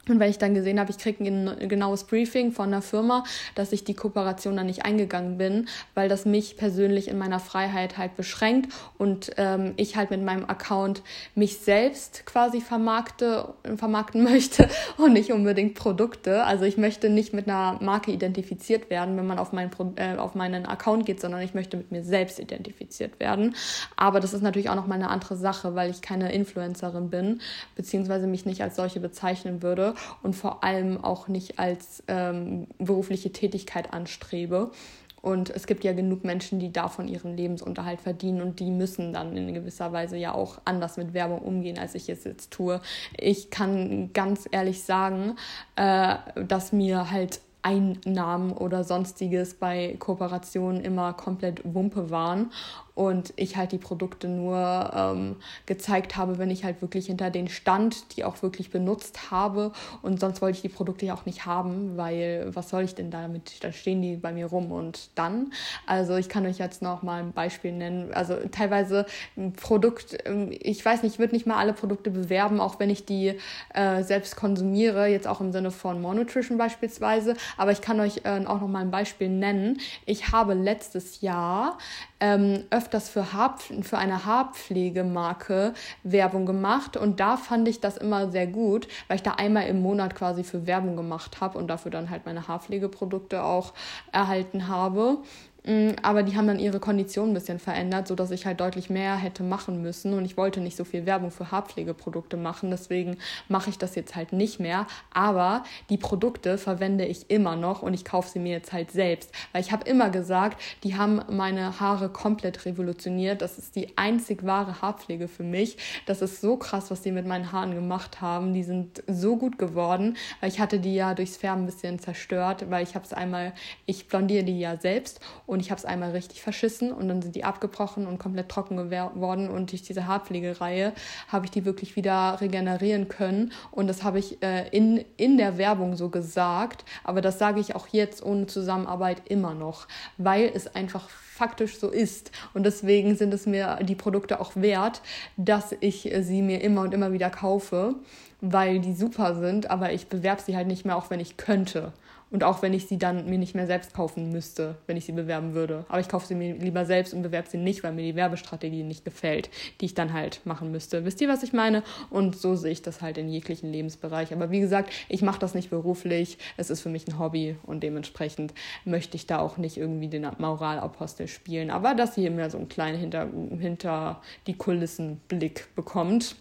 und wenn ich dann gesehen habe, ich kriege ein genaues Briefing von einer Firma, dass ich die Kooperation dann nicht eingegangen bin, weil das mich persönlich in meiner Freiheit halt beschränkt und ähm, ich halt mit meinem Account mich selbst quasi vermarkte, vermarkten möchte und nicht unbedingt Produkte. Also ich möchte nicht mit einer Marke identifiziert werden, wenn man auf, mein, äh, auf meinen Account geht, sondern ich möchte mit mir selbst identifiziert werden. Aber das ist natürlich auch noch mal eine andere Sache, weil ich keine Influencerin bin, beziehungsweise mich nicht als solche bezeichnen würde und vor allem auch nicht als ähm, berufliche Tätigkeit anstrebe. Und es gibt ja genug Menschen, die davon ihren Lebensunterhalt verdienen und die müssen dann in gewisser Weise ja auch anders mit Werbung umgehen, als ich es jetzt tue. Ich kann ganz ehrlich sagen, äh, dass mir halt Einnahmen oder sonstiges bei Kooperationen immer komplett Wumpe waren und ich halt die Produkte nur ähm, gezeigt habe, wenn ich halt wirklich hinter den stand, die auch wirklich benutzt habe und sonst wollte ich die Produkte ja auch nicht haben, weil was soll ich denn damit? Dann stehen die bei mir rum und dann. Also ich kann euch jetzt noch mal ein Beispiel nennen. Also teilweise ein Produkt, ähm, ich weiß nicht, ich würde nicht mal alle Produkte bewerben, auch wenn ich die äh, selbst konsumiere, jetzt auch im Sinne von More Nutrition beispielsweise. Aber ich kann euch äh, auch noch mal ein Beispiel nennen. Ich habe letztes Jahr ähm, öfters für, Haar, für eine Haarpflegemarke Werbung gemacht und da fand ich das immer sehr gut, weil ich da einmal im Monat quasi für Werbung gemacht habe und dafür dann halt meine Haarpflegeprodukte auch erhalten habe. Mm, aber die haben dann ihre Kondition ein bisschen verändert, sodass ich halt deutlich mehr hätte machen müssen. Und ich wollte nicht so viel Werbung für Haarpflegeprodukte machen. Deswegen mache ich das jetzt halt nicht mehr. Aber die Produkte verwende ich immer noch und ich kaufe sie mir jetzt halt selbst. Weil ich habe immer gesagt, die haben meine Haare komplett revolutioniert. Das ist die einzig wahre Haarpflege für mich. Das ist so krass, was die mit meinen Haaren gemacht haben. Die sind so gut geworden, weil ich hatte die ja durchs Färben ein bisschen zerstört, weil ich habe es einmal, ich blondiere die ja selbst und ich habe es einmal richtig verschissen und dann sind die abgebrochen und komplett trocken geworden und durch diese Haarpflegereihe habe ich die wirklich wieder regenerieren können und das habe ich äh, in, in der Werbung so gesagt, aber das sage ich auch jetzt ohne Zusammenarbeit immer noch, weil es einfach faktisch so ist. Und deswegen sind es mir die Produkte auch wert, dass ich sie mir immer und immer wieder kaufe, weil die super sind, aber ich bewerbe sie halt nicht mehr, auch wenn ich könnte. Und auch wenn ich sie dann mir nicht mehr selbst kaufen müsste, wenn ich sie bewerben würde. Aber ich kaufe sie mir lieber selbst und bewerbe sie nicht, weil mir die Werbestrategie nicht gefällt, die ich dann halt machen müsste. Wisst ihr, was ich meine? Und so sehe ich das halt in jeglichen Lebensbereich. Aber wie gesagt, ich mache das nicht beruflich. Es ist für mich ein Hobby und dementsprechend möchte ich da auch nicht irgendwie den Moralapostel spielen. Aber dass ihr mir so einen kleinen hinter, hinter die Kulissen Blick bekommt.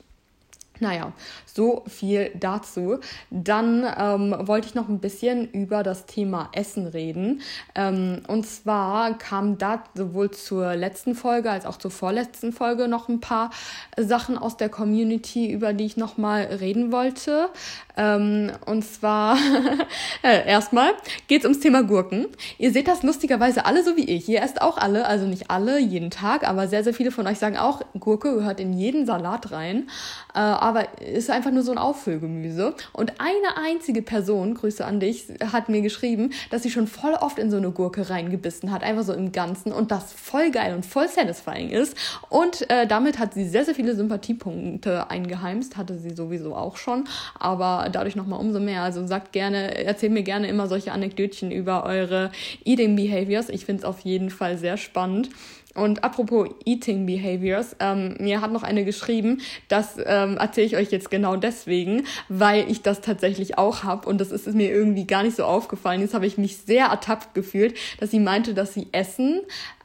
Naja, so viel dazu. Dann ähm, wollte ich noch ein bisschen über das Thema Essen reden. Ähm, und zwar kam da sowohl zur letzten Folge als auch zur vorletzten Folge noch ein paar Sachen aus der Community, über die ich noch mal reden wollte. Ähm, und zwar äh, erstmal geht es ums Thema Gurken. Ihr seht das lustigerweise alle so wie ich. Ihr esst auch alle, also nicht alle jeden Tag, aber sehr, sehr viele von euch sagen auch, Gurke gehört in jeden Salat rein. Äh, aber ist einfach nur so ein Auffüllgemüse. Und eine einzige Person, Grüße an dich, hat mir geschrieben, dass sie schon voll oft in so eine Gurke reingebissen hat, einfach so im Ganzen und das voll geil und voll satisfying ist. Und äh, damit hat sie sehr, sehr viele Sympathiepunkte eingeheimst, hatte sie sowieso auch schon, aber dadurch nochmal umso mehr. Also sagt gerne, erzählt mir gerne immer solche Anekdötchen über eure Eating Behaviors. Ich finde es auf jeden Fall sehr spannend. Und apropos Eating Behaviors, ähm, mir hat noch eine geschrieben, das ähm, erzähle ich euch jetzt genau deswegen, weil ich das tatsächlich auch habe und das ist mir irgendwie gar nicht so aufgefallen. Jetzt habe ich mich sehr ertappt gefühlt, dass sie meinte, dass sie essen.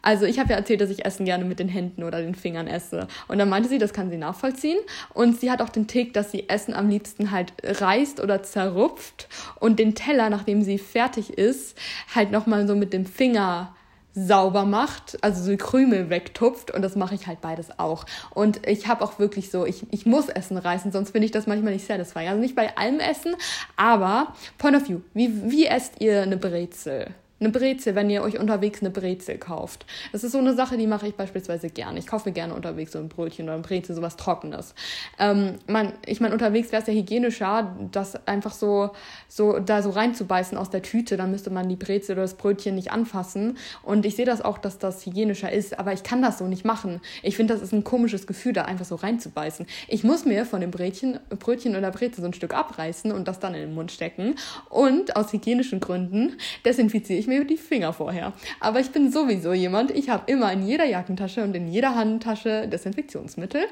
Also ich habe ja erzählt, dass ich Essen gerne mit den Händen oder den Fingern esse. Und dann meinte sie, das kann sie nachvollziehen. Und sie hat auch den Tick, dass sie Essen am liebsten halt reißt oder zerrupft und den Teller, nachdem sie fertig ist, halt nochmal so mit dem Finger sauber macht, also so Krümel wegtupft und das mache ich halt beides auch. Und ich habe auch wirklich so, ich, ich muss Essen reißen, sonst finde ich das manchmal nicht satisfying. Also nicht bei allem Essen, aber Point of View, wie, wie esst ihr eine Brezel? Eine Brezel, wenn ihr euch unterwegs eine Brezel kauft. Das ist so eine Sache, die mache ich beispielsweise gerne. Ich kaufe mir gerne unterwegs so ein Brötchen oder ein Brezel, sowas Trockenes. Ähm, man, ich meine, unterwegs wäre es ja hygienischer, das einfach so, so da so reinzubeißen aus der Tüte. Dann müsste man die Brezel oder das Brötchen nicht anfassen. Und ich sehe das auch, dass das hygienischer ist, aber ich kann das so nicht machen. Ich finde, das ist ein komisches Gefühl, da einfach so reinzubeißen. Ich muss mir von dem Brötchen, Brötchen oder Brezel so ein Stück abreißen und das dann in den Mund stecken. Und aus hygienischen Gründen desinfiziere ich mir die Finger vorher. Aber ich bin sowieso jemand, ich habe immer in jeder Jackentasche und in jeder Handtasche Desinfektionsmittel.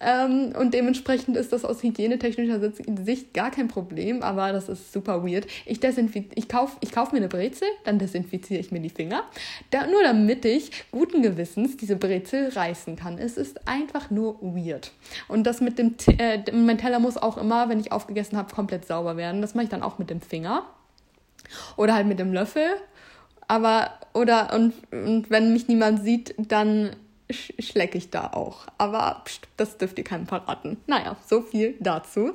Ähm, und dementsprechend ist das aus hygienetechnischer Sicht gar kein Problem, aber das ist super weird. Ich, ich kaufe ich kauf mir eine Brezel, dann desinfiziere ich mir die Finger, da, nur damit ich guten Gewissens diese Brezel reißen kann. Es ist einfach nur weird. Und das mit dem, äh, mein Teller muss auch immer, wenn ich aufgegessen habe, komplett sauber werden. Das mache ich dann auch mit dem Finger. Oder halt mit dem Löffel aber, oder, und, und wenn mich niemand sieht, dann sch schlecke ich da auch. Aber pst, das dürft ihr keinem verraten. Naja, so viel dazu.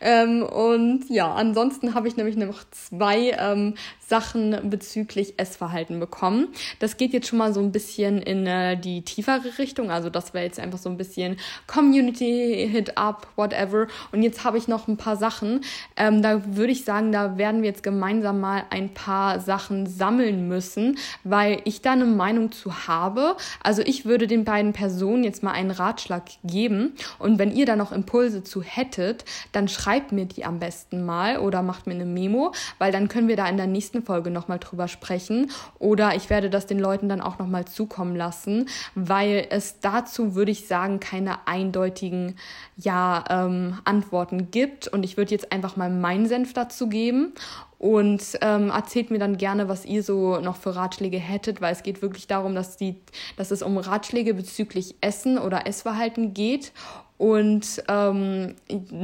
Ähm, und ja, ansonsten habe ich nämlich noch zwei ähm, Sachen bezüglich Essverhalten bekommen. Das geht jetzt schon mal so ein bisschen in äh, die tiefere Richtung. Also das wäre jetzt einfach so ein bisschen Community, Hit Up, whatever. Und jetzt habe ich noch ein paar Sachen. Ähm, da würde ich sagen, da werden wir jetzt gemeinsam mal ein paar Sachen sammeln müssen, weil ich da eine Meinung zu habe. Also ich würde den beiden Personen jetzt mal einen Ratschlag geben. Und wenn ihr da noch Impulse zu hättet, dann schreibt mir die am besten mal oder macht mir eine Memo, weil dann können wir da in der nächsten nächsten Folge nochmal drüber sprechen. Oder ich werde das den Leuten dann auch nochmal zukommen lassen, weil es dazu, würde ich sagen, keine eindeutigen ja, ähm, Antworten gibt. Und ich würde jetzt einfach mal meinen Senf dazu geben. und ähm, erzählt mir dann gerne, was ihr so noch für Ratschläge hättet, weil es geht wirklich darum, dass, die, dass es um Ratschläge bezüglich Essen oder Essverhalten geht und ähm,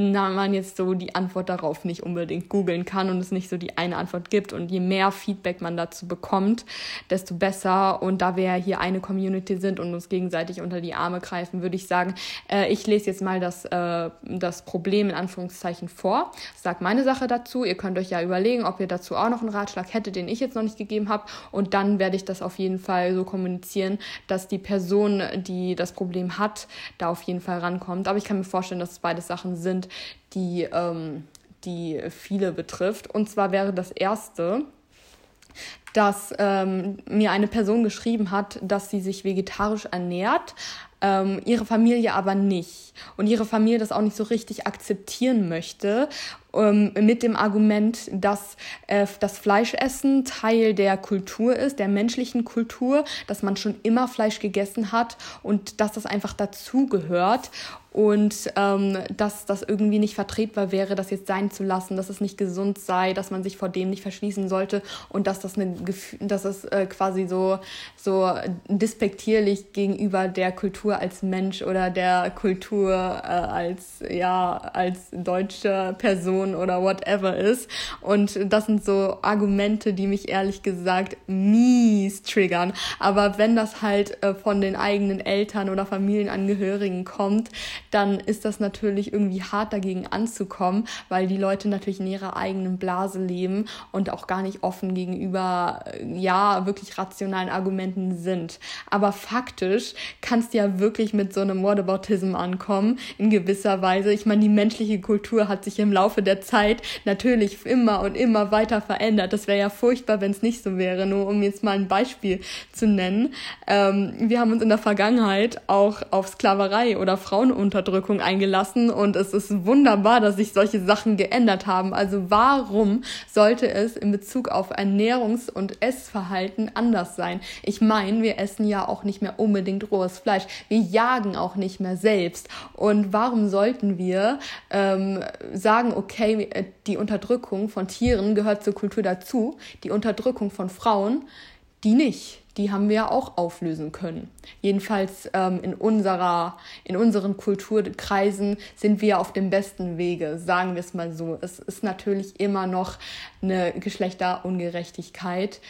man jetzt so die Antwort darauf nicht unbedingt googeln kann und es nicht so die eine Antwort gibt. Und je mehr Feedback man dazu bekommt, desto besser. Und da wir ja hier eine Community sind und uns gegenseitig unter die Arme greifen, würde ich sagen, äh, ich lese jetzt mal das, äh, das Problem in Anführungszeichen vor. Sag meine Sache dazu. Ihr könnt euch ja überlegen, ob ihr dazu auch noch einen Ratschlag hättet, den ich jetzt noch nicht gegeben habe. Und dann werde ich das auf jeden Fall so kommunizieren, dass die Person, die das Problem hat, da auf jeden Fall rankommt kommt. Aber ich kann mir vorstellen, dass es beide Sachen sind, die, ähm, die viele betrifft. Und zwar wäre das erste, dass ähm, mir eine Person geschrieben hat, dass sie sich vegetarisch ernährt, ähm, ihre Familie aber nicht. Und ihre Familie das auch nicht so richtig akzeptieren möchte ähm, mit dem Argument, dass äh, das Fleischessen Teil der Kultur ist, der menschlichen Kultur, dass man schon immer Fleisch gegessen hat und dass das einfach dazugehört und ähm, dass das irgendwie nicht vertretbar wäre, das jetzt sein zu lassen, dass es nicht gesund sei, dass man sich vor dem nicht verschließen sollte und dass das eine dass es äh, quasi so so dispektierlich gegenüber der Kultur als Mensch oder der Kultur äh, als ja als deutsche Person oder whatever ist. Und das sind so Argumente, die mich ehrlich gesagt mies triggern. Aber wenn das halt äh, von den eigenen Eltern oder Familienangehörigen kommt, dann ist das natürlich irgendwie hart dagegen anzukommen, weil die Leute natürlich in ihrer eigenen Blase leben und auch gar nicht offen gegenüber, äh, ja, wirklich rationalen Argumenten sind. Aber faktisch kannst du ja wirklich mit so einem Whataboutism ankommen, in gewisser Weise. Ich meine, die menschliche Kultur hat sich im Laufe der Zeit natürlich immer und immer weiter verändert. Das wäre ja furchtbar, wenn es nicht so wäre. Nur um jetzt mal ein Beispiel zu nennen. Ähm, wir haben uns in der Vergangenheit auch auf Sklaverei oder Frauenunterdrückung eingelassen und es ist wunderbar, dass sich solche Sachen geändert haben. Also warum sollte es in Bezug auf Ernährungs- und Essverhalten anders sein? Ich meine, wir essen ja auch nicht mehr unbedingt rohes Fleisch. Wir jagen auch nicht mehr selbst. Und warum sollten wir ähm, sagen, okay, die Unterdrückung von Tieren gehört zur Kultur dazu, die Unterdrückung von Frauen, die nicht. Die haben wir ja auch auflösen können. Jedenfalls ähm, in, unserer, in unseren Kulturkreisen sind wir auf dem besten Wege, sagen wir es mal so. Es ist natürlich immer noch eine Geschlechterungerechtigkeit,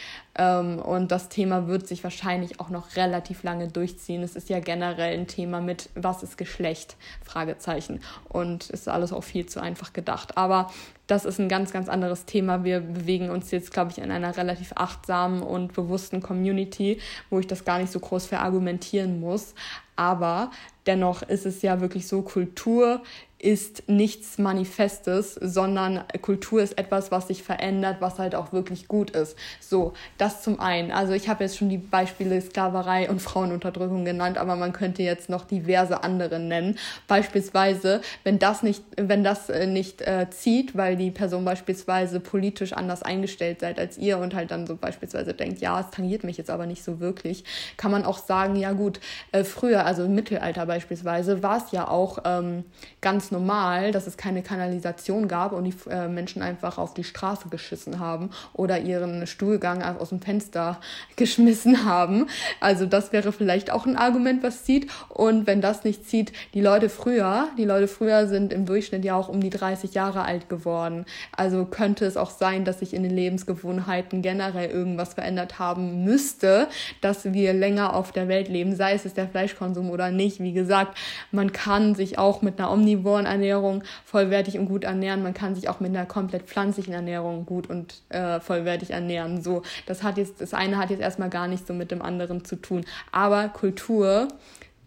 und das Thema wird sich wahrscheinlich auch noch relativ lange durchziehen. Es ist ja generell ein Thema mit, was ist Geschlecht? Fragezeichen. Und ist alles auch viel zu einfach gedacht. Aber das ist ein ganz, ganz anderes Thema. Wir bewegen uns jetzt, glaube ich, in einer relativ achtsamen und bewussten Community, wo ich das gar nicht so groß verargumentieren muss. Aber dennoch ist es ja wirklich so, Kultur ist nichts Manifestes, sondern Kultur ist etwas, was sich verändert, was halt auch wirklich gut ist. So, das zum einen. Also ich habe jetzt schon die Beispiele Sklaverei und Frauenunterdrückung genannt, aber man könnte jetzt noch diverse andere nennen. Beispielsweise, wenn das nicht, wenn das äh, nicht äh, zieht, weil die Person beispielsweise politisch anders eingestellt seid als ihr und halt dann so beispielsweise denkt, ja, es tangiert mich jetzt aber nicht so wirklich, kann man auch sagen, ja gut, äh, früher, also im Mittelalter beispielsweise, war es ja auch ähm, ganz normal, dass es keine Kanalisation gab und die äh, Menschen einfach auf die Straße geschissen haben oder ihren Stuhlgang aus dem Fenster geschmissen haben. Also das wäre vielleicht auch ein Argument, was zieht. Und wenn das nicht zieht, die Leute früher, die Leute früher sind im Durchschnitt ja auch um die 30 Jahre alt geworden. Also könnte es auch sein, dass sich in den Lebensgewohnheiten generell irgendwas verändert haben müsste, dass wir länger auf der Welt leben, sei es der Fleischkonsum oder nicht. Wie gesagt, man kann sich auch mit einer omnivoren Ernährung vollwertig und gut ernähren. Man kann sich auch mit einer komplett pflanzlichen Ernährung gut und äh, vollwertig ernähren. So, das hat jetzt, das eine hat jetzt erstmal gar nichts so mit dem anderen zu tun. Aber Kultur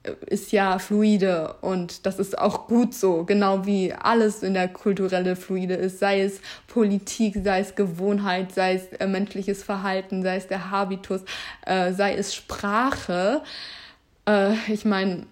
äh, ist ja fluide und das ist auch gut so, genau wie alles in der kulturelle fluide ist, sei es Politik, sei es Gewohnheit, sei es äh, menschliches Verhalten, sei es der Habitus, äh, sei es Sprache. Äh, ich meine,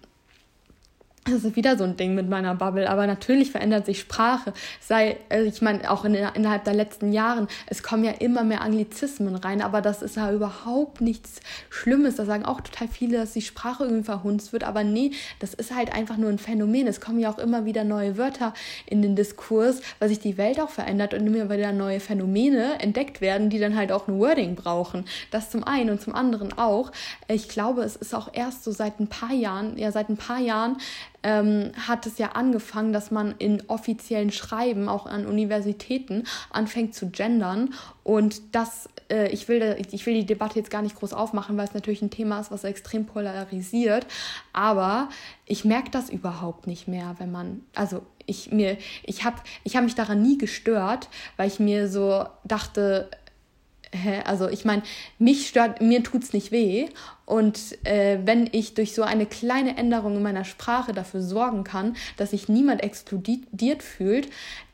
das ist wieder so ein Ding mit meiner Bubble, aber natürlich verändert sich Sprache. Sei, also ich meine, auch in, innerhalb der letzten Jahren, es kommen ja immer mehr Anglizismen rein, aber das ist ja überhaupt nichts Schlimmes. Da sagen auch total viele, dass die Sprache irgendwie verhunzt wird, aber nee, das ist halt einfach nur ein Phänomen. Es kommen ja auch immer wieder neue Wörter in den Diskurs, weil sich die Welt auch verändert und immer wieder neue Phänomene entdeckt werden, die dann halt auch ein Wording brauchen. Das zum einen und zum anderen auch. Ich glaube, es ist auch erst so seit ein paar Jahren, ja, seit ein paar Jahren, ähm, hat es ja angefangen, dass man in offiziellen Schreiben, auch an Universitäten, anfängt zu gendern. Und das, äh, ich, will, ich will die Debatte jetzt gar nicht groß aufmachen, weil es natürlich ein Thema ist, was extrem polarisiert. Aber ich merke das überhaupt nicht mehr, wenn man, also ich mir, ich habe ich hab mich daran nie gestört, weil ich mir so dachte, hä, also ich meine, mich stört, mir tut's nicht weh und äh, wenn ich durch so eine kleine Änderung in meiner Sprache dafür sorgen kann, dass sich niemand exkludiert fühlt,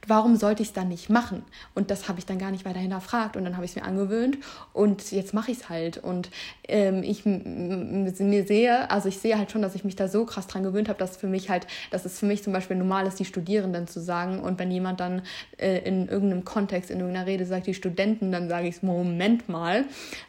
warum sollte ich es dann nicht machen? Und das habe ich dann gar nicht weiter hinterfragt und dann habe ich es mir angewöhnt und jetzt mache ich es halt. Und ähm, ich mir sehe, also ich sehe halt schon, dass ich mich da so krass dran gewöhnt habe, dass für mich halt, dass es für mich zum Beispiel normal ist, die Studierenden zu sagen. Und wenn jemand dann äh, in irgendeinem Kontext, in irgendeiner Rede sagt, die Studenten, dann sage ich Moment mal.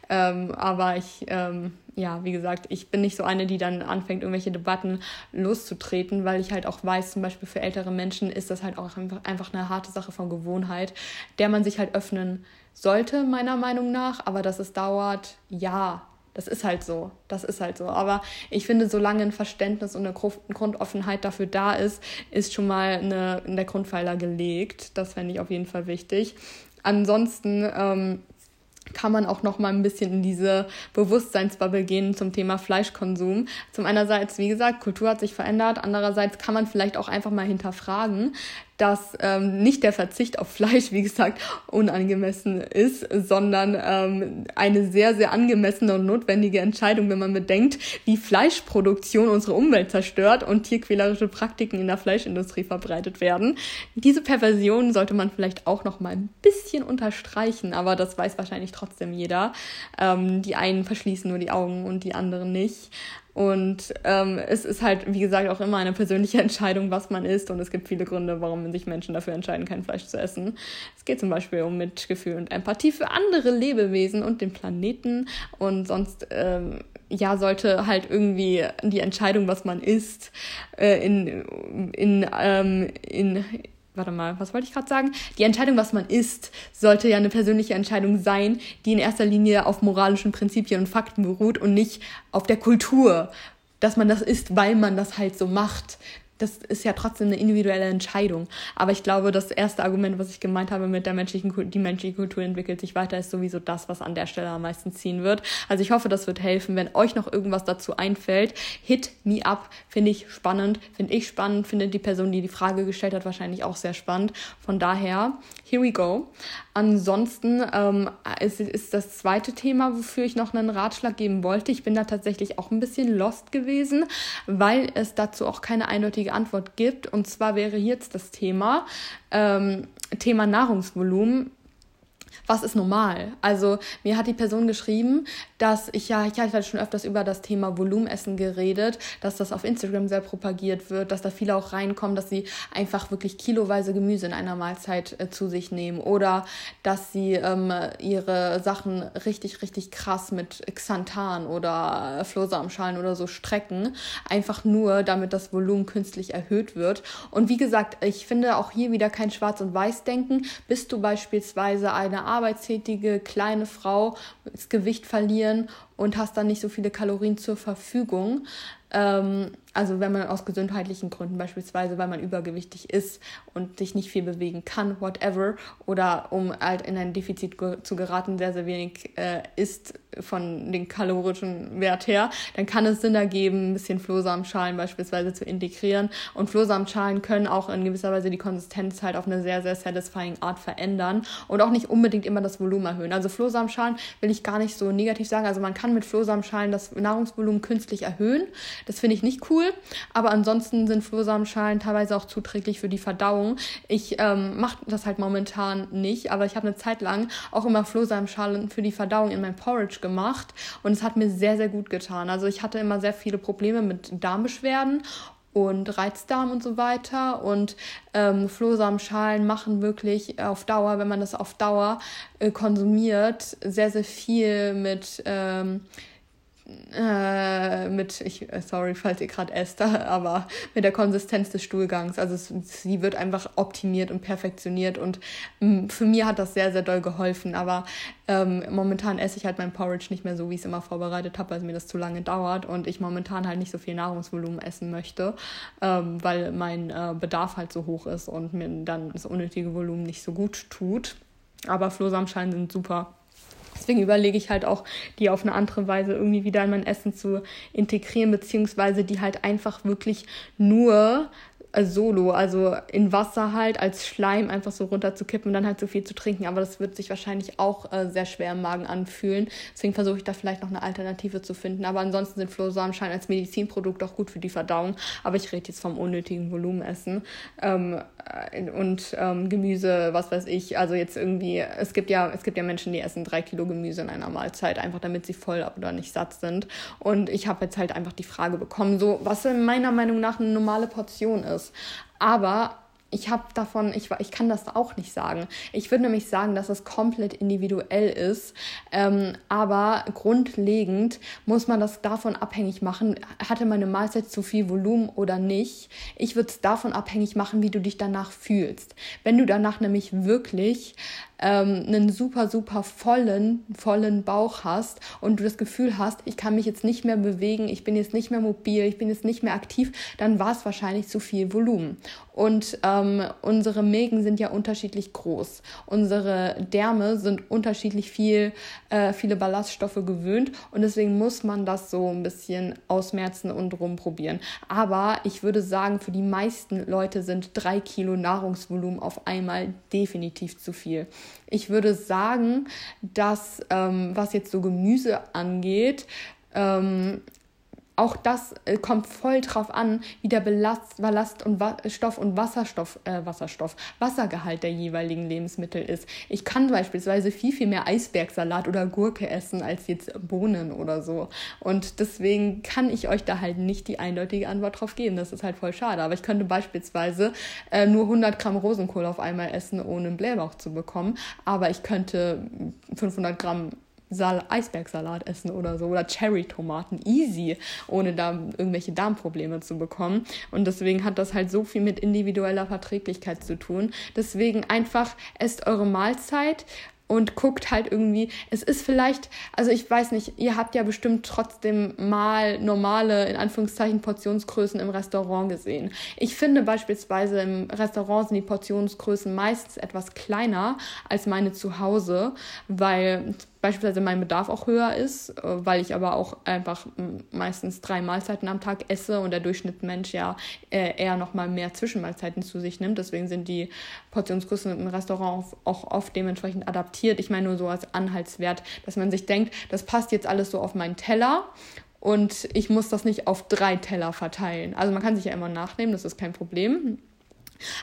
Ähm, aber ich ähm, ja, wie gesagt, ich bin nicht so eine, die dann anfängt, irgendwelche Debatten loszutreten, weil ich halt auch weiß, zum Beispiel für ältere Menschen ist das halt auch einfach eine harte Sache von Gewohnheit, der man sich halt öffnen sollte, meiner Meinung nach. Aber dass es dauert, ja, das ist halt so. Das ist halt so. Aber ich finde, solange ein Verständnis und eine Grundoffenheit dafür da ist, ist schon mal eine, in der Grundpfeiler gelegt. Das fände ich auf jeden Fall wichtig. Ansonsten, ähm, kann man auch noch mal ein bisschen in diese Bewusstseinsbubble gehen zum Thema Fleischkonsum. Zum einerseits, wie gesagt, Kultur hat sich verändert, andererseits kann man vielleicht auch einfach mal hinterfragen, dass ähm, nicht der Verzicht auf Fleisch, wie gesagt, unangemessen ist, sondern ähm, eine sehr, sehr angemessene und notwendige Entscheidung, wenn man bedenkt, wie Fleischproduktion unsere Umwelt zerstört und tierquälerische Praktiken in der Fleischindustrie verbreitet werden. Diese Perversion sollte man vielleicht auch noch mal ein bisschen unterstreichen, aber das weiß wahrscheinlich trotzdem jeder. Ähm, die einen verschließen nur die Augen und die anderen nicht. Und ähm, es ist halt, wie gesagt, auch immer eine persönliche Entscheidung, was man isst. Und es gibt viele Gründe, warum sich Menschen dafür entscheiden, kein Fleisch zu essen. Es geht zum Beispiel um Mitgefühl und Empathie für andere Lebewesen und den Planeten. Und sonst, ähm, ja, sollte halt irgendwie die Entscheidung, was man isst, äh, in, in, ähm, in warte mal, was wollte ich gerade sagen? Die Entscheidung, was man isst, sollte ja eine persönliche Entscheidung sein, die in erster Linie auf moralischen Prinzipien und Fakten beruht und nicht auf der Kultur, dass man das isst, weil man das halt so macht das ist ja trotzdem eine individuelle Entscheidung. Aber ich glaube, das erste Argument, was ich gemeint habe mit der menschlichen Kultur, die menschliche Kultur entwickelt sich weiter, ist sowieso das, was an der Stelle am meisten ziehen wird. Also ich hoffe, das wird helfen. Wenn euch noch irgendwas dazu einfällt, hit me up. Finde ich spannend, finde ich spannend, finde die Person, die die Frage gestellt hat, wahrscheinlich auch sehr spannend. Von daher, here we go. Ansonsten ähm, ist, ist das zweite Thema, wofür ich noch einen Ratschlag geben wollte. Ich bin da tatsächlich auch ein bisschen lost gewesen, weil es dazu auch keine eindeutige Antwort gibt. Und zwar wäre jetzt das Thema, ähm, Thema Nahrungsvolumen was ist normal? Also mir hat die Person geschrieben, dass ich ja, ich hatte schon öfters über das Thema Volumenessen geredet, dass das auf Instagram sehr propagiert wird, dass da viele auch reinkommen, dass sie einfach wirklich kiloweise Gemüse in einer Mahlzeit äh, zu sich nehmen oder dass sie ähm, ihre Sachen richtig, richtig krass mit Xanthan oder Flohsamenschalen oder so strecken, einfach nur, damit das Volumen künstlich erhöht wird. Und wie gesagt, ich finde auch hier wieder kein Schwarz- und Weiß-Denken. Bist du beispielsweise eine arbeitstätige kleine Frau das Gewicht verlieren und hast dann nicht so viele Kalorien zur Verfügung. Ähm, also wenn man aus gesundheitlichen Gründen beispielsweise, weil man übergewichtig ist und sich nicht viel bewegen kann, whatever, oder um halt in ein Defizit zu geraten, sehr, sehr wenig äh, isst von den kalorischen Wert her, dann kann es Sinn ergeben, ein bisschen Flohsamenschalen beispielsweise zu integrieren. Und Flohsamenschalen können auch in gewisser Weise die Konsistenz halt auf eine sehr, sehr satisfying Art verändern und auch nicht unbedingt immer das Volumen erhöhen. Also Flohsamenschalen will ich gar nicht so negativ sagen. Also man kann mit Flohsamenschalen das Nahrungsvolumen künstlich erhöhen. Das finde ich nicht cool cool. Aber ansonsten sind Flohsamenschalen teilweise auch zuträglich für die Verdauung. Ich ähm, mache das halt momentan nicht, aber ich habe eine Zeit lang auch immer Flohsamenschalen für die Verdauung in mein Porridge gemacht und es hat mir sehr, sehr gut getan. Also ich hatte immer sehr viele Probleme mit Darmbeschwerden und Reizdarm und so weiter. Und ähm, Flohsamenschalen machen wirklich auf Dauer, wenn man das auf Dauer äh, konsumiert, sehr, sehr viel mit ähm, äh, mit, ich, äh, sorry, falls ihr gerade esst, aber mit der Konsistenz des Stuhlgangs. Also es, sie wird einfach optimiert und perfektioniert und mm, für mich hat das sehr, sehr doll geholfen. Aber ähm, momentan esse ich halt mein Porridge nicht mehr so, wie ich es immer vorbereitet habe, weil mir das zu lange dauert und ich momentan halt nicht so viel Nahrungsvolumen essen möchte, ähm, weil mein äh, Bedarf halt so hoch ist und mir dann das unnötige Volumen nicht so gut tut. Aber Flohsamenschalen sind super Deswegen überlege ich halt auch, die auf eine andere Weise irgendwie wieder in mein Essen zu integrieren, beziehungsweise die halt einfach wirklich nur äh, solo, also in Wasser halt als Schleim einfach so runterzukippen und dann halt so viel zu trinken. Aber das wird sich wahrscheinlich auch äh, sehr schwer im Magen anfühlen. Deswegen versuche ich da vielleicht noch eine Alternative zu finden. Aber ansonsten sind Flohsamenschalen als Medizinprodukt auch gut für die Verdauung. Aber ich rede jetzt vom unnötigen Volumenessen. Ähm, äh, und ähm, Gemüse, was weiß ich. Also jetzt irgendwie, es gibt ja, es gibt ja Menschen, die essen drei Kilo Gemüse in einer Mahlzeit, einfach damit sie voll oder nicht satt sind. Und ich habe jetzt halt einfach die Frage bekommen, so was in meiner Meinung nach eine normale Portion ist. Aber ich habe davon, ich, ich kann das auch nicht sagen. Ich würde nämlich sagen, dass es komplett individuell ist. Ähm, aber grundlegend muss man das davon abhängig machen, hatte meine Mahlzeit zu viel Volumen oder nicht. Ich würde es davon abhängig machen, wie du dich danach fühlst. Wenn du danach nämlich wirklich ähm, einen super, super vollen, vollen Bauch hast und du das Gefühl hast, ich kann mich jetzt nicht mehr bewegen, ich bin jetzt nicht mehr mobil, ich bin jetzt nicht mehr aktiv, dann war es wahrscheinlich zu viel Volumen. Und ähm, unsere Mägen sind ja unterschiedlich groß. Unsere Därme sind unterschiedlich viel, äh, viele Ballaststoffe gewöhnt und deswegen muss man das so ein bisschen ausmerzen und rumprobieren. Aber ich würde sagen, für die meisten Leute sind drei Kilo Nahrungsvolumen auf einmal definitiv zu viel. Ich würde sagen, dass ähm, was jetzt so Gemüse angeht, ähm, auch das äh, kommt voll drauf an, wie der Belast, Ballast und Wa Stoff und Wasserstoff, äh, Wasserstoff, Wassergehalt der jeweiligen Lebensmittel ist. Ich kann beispielsweise viel, viel mehr Eisbergsalat oder Gurke essen als jetzt Bohnen oder so. Und deswegen kann ich euch da halt nicht die eindeutige Antwort drauf geben. Das ist halt voll schade. Aber ich könnte beispielsweise äh, nur 100 Gramm Rosenkohl auf einmal essen, ohne einen Blähbauch zu bekommen. Aber ich könnte 500 Gramm Sal Eisbergsalat essen oder so oder Cherry-Tomaten, easy, ohne da irgendwelche Darmprobleme zu bekommen. Und deswegen hat das halt so viel mit individueller Verträglichkeit zu tun. Deswegen einfach esst eure Mahlzeit und guckt halt irgendwie, es ist vielleicht, also ich weiß nicht, ihr habt ja bestimmt trotzdem mal normale, in Anführungszeichen, Portionsgrößen im Restaurant gesehen. Ich finde beispielsweise im Restaurant sind die Portionsgrößen meistens etwas kleiner als meine zu Hause, weil beispielsweise mein Bedarf auch höher ist, äh, weil ich aber auch einfach meistens drei Mahlzeiten am Tag esse und der Durchschnittsmensch ja äh, eher noch mal mehr Zwischenmahlzeiten zu sich nimmt. Deswegen sind die Portionsgrößen im Restaurant auch oft dementsprechend adaptiert. Ich meine nur so als Anhaltswert, dass man sich denkt, das passt jetzt alles so auf meinen Teller und ich muss das nicht auf drei Teller verteilen. Also man kann sich ja immer nachnehmen, das ist kein Problem.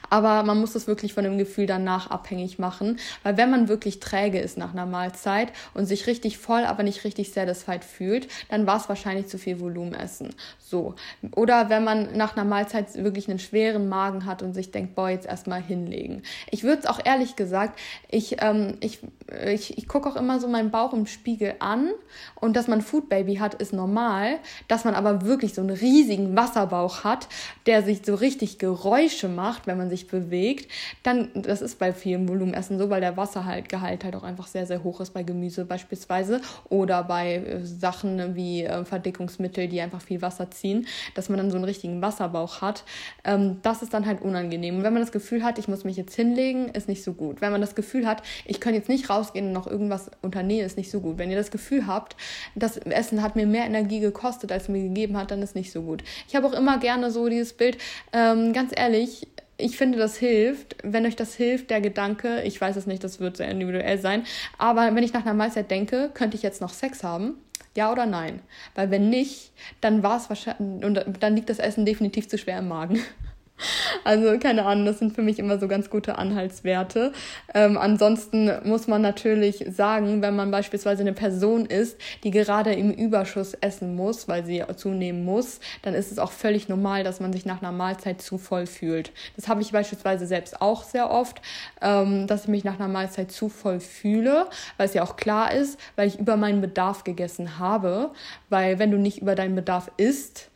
Aber man muss das wirklich von dem Gefühl danach abhängig machen, weil wenn man wirklich träge ist nach einer Mahlzeit und sich richtig voll, aber nicht richtig satisfied fühlt, dann war es wahrscheinlich zu viel Volumenessen. So. Oder wenn man nach einer Mahlzeit wirklich einen schweren Magen hat und sich denkt, boah, jetzt erstmal hinlegen. Ich würde es auch ehrlich gesagt, ich, ähm, ich, ich, ich gucke auch immer so meinen Bauch im Spiegel an und dass man Food Baby hat, ist normal. Dass man aber wirklich so einen riesigen Wasserbauch hat, der sich so richtig Geräusche macht, wenn man sich bewegt, dann, das ist bei vielen Volumenessen so, weil der Wassergehalt halt auch einfach sehr, sehr hoch ist bei Gemüse beispielsweise oder bei äh, Sachen wie äh, Verdickungsmittel, die einfach viel Wasser ziehen, dass man dann so einen richtigen Wasserbauch hat. Ähm, das ist dann halt unangenehm. Und wenn man das Gefühl hat, ich muss mich jetzt hinlegen, ist nicht so gut. Wenn man das Gefühl hat, ich kann jetzt nicht rausgehen und noch irgendwas unternehmen, ist nicht so gut. Wenn ihr das Gefühl habt, das Essen hat mir mehr Energie gekostet, als es mir gegeben hat, dann ist nicht so gut. Ich habe auch immer gerne so dieses Bild, ähm, ganz ehrlich, ich finde, das hilft. Wenn euch das hilft, der Gedanke, ich weiß es nicht, das wird sehr individuell sein, aber wenn ich nach einer Mahlzeit denke, könnte ich jetzt noch Sex haben? Ja oder nein? Weil wenn nicht, dann war es wahrscheinlich, und dann liegt das Essen definitiv zu schwer im Magen. Also keine Ahnung, das sind für mich immer so ganz gute Anhaltswerte. Ähm, ansonsten muss man natürlich sagen, wenn man beispielsweise eine Person ist, die gerade im Überschuss essen muss, weil sie zunehmen muss, dann ist es auch völlig normal, dass man sich nach einer Mahlzeit zu voll fühlt. Das habe ich beispielsweise selbst auch sehr oft, ähm, dass ich mich nach einer Mahlzeit zu voll fühle, weil es ja auch klar ist, weil ich über meinen Bedarf gegessen habe. Weil wenn du nicht über deinen Bedarf isst,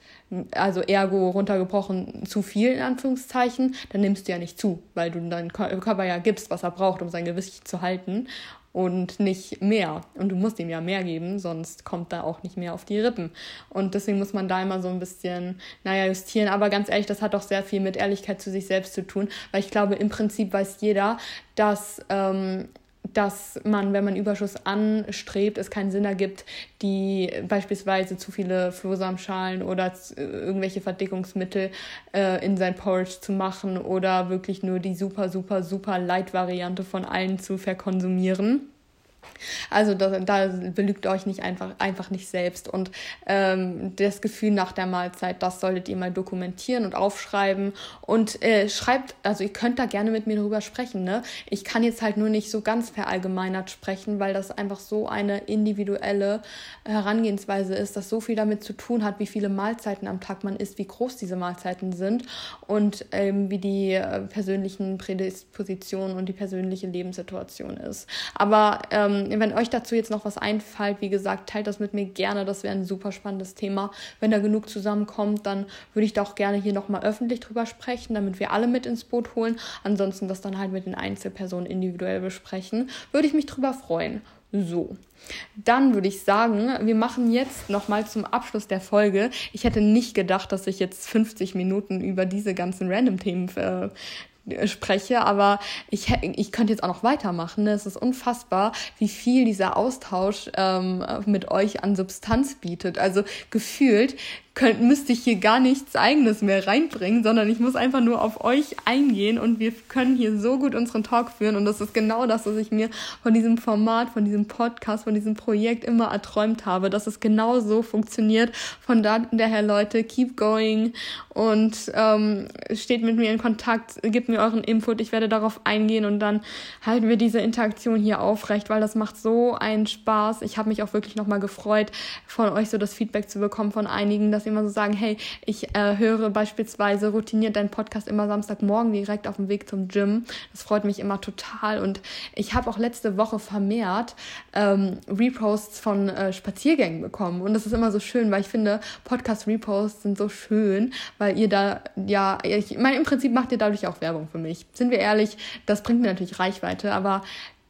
also ergo runtergebrochen zu viel in Anführungszeichen, dann nimmst du ja nicht zu, weil du deinem Körper ja gibst, was er braucht, um sein Gewicht zu halten und nicht mehr. Und du musst ihm ja mehr geben, sonst kommt da auch nicht mehr auf die Rippen. Und deswegen muss man da immer so ein bisschen, naja, justieren. Aber ganz ehrlich, das hat auch sehr viel mit Ehrlichkeit zu sich selbst zu tun, weil ich glaube, im Prinzip weiß jeder, dass ähm, dass man, wenn man Überschuss anstrebt, es keinen Sinn ergibt, die beispielsweise zu viele Flohsamenschalen oder irgendwelche Verdickungsmittel äh, in sein Porridge zu machen oder wirklich nur die super, super, super Light-Variante von allen zu verkonsumieren. Also da, da belügt euch nicht einfach, einfach nicht selbst. Und ähm, das Gefühl nach der Mahlzeit, das solltet ihr mal dokumentieren und aufschreiben. Und äh, schreibt, also ihr könnt da gerne mit mir drüber sprechen. Ne? Ich kann jetzt halt nur nicht so ganz verallgemeinert sprechen, weil das einfach so eine individuelle Herangehensweise ist, das so viel damit zu tun hat, wie viele Mahlzeiten am Tag man isst, wie groß diese Mahlzeiten sind und ähm, wie die äh, persönlichen Prädispositionen und die persönliche Lebenssituation ist. Aber ähm, wenn euch dazu jetzt noch was einfällt, wie gesagt, teilt das mit mir gerne. Das wäre ein super spannendes Thema. Wenn da genug zusammenkommt, dann würde ich da auch gerne hier nochmal öffentlich drüber sprechen, damit wir alle mit ins Boot holen. Ansonsten das dann halt mit den Einzelpersonen individuell besprechen. Würde ich mich drüber freuen. So, dann würde ich sagen, wir machen jetzt nochmal zum Abschluss der Folge. Ich hätte nicht gedacht, dass ich jetzt 50 Minuten über diese ganzen Random-Themen äh, spreche, aber ich, ich könnte jetzt auch noch weitermachen. Ne? Es ist unfassbar, wie viel dieser Austausch ähm, mit euch an Substanz bietet. Also gefühlt könnt, müsste ich hier gar nichts Eigenes mehr reinbringen, sondern ich muss einfach nur auf euch eingehen und wir können hier so gut unseren Talk führen. Und das ist genau das, was ich mir von diesem Format, von diesem Podcast, von diesem Projekt immer erträumt habe, dass es genau so funktioniert. Von daher, Leute, keep going und ähm, steht mit mir in Kontakt, gebt mir euren Input, ich werde darauf eingehen und dann halten wir diese Interaktion hier aufrecht, weil das macht so einen Spaß. Ich habe mich auch wirklich nochmal gefreut, von euch so das Feedback zu bekommen von einigen, dass immer so sagen, hey, ich äh, höre beispielsweise routiniert deinen Podcast immer Samstagmorgen direkt auf dem Weg zum Gym. Das freut mich immer total und ich habe auch letzte Woche vermehrt ähm, Reposts von äh, Spaziergängen bekommen und das ist immer so schön, weil ich finde, Podcast-Reposts sind so schön, weil ihr da, ja, ich meine, im Prinzip macht ihr dadurch auch Werbung für mich. Sind wir ehrlich, das bringt mir natürlich Reichweite, aber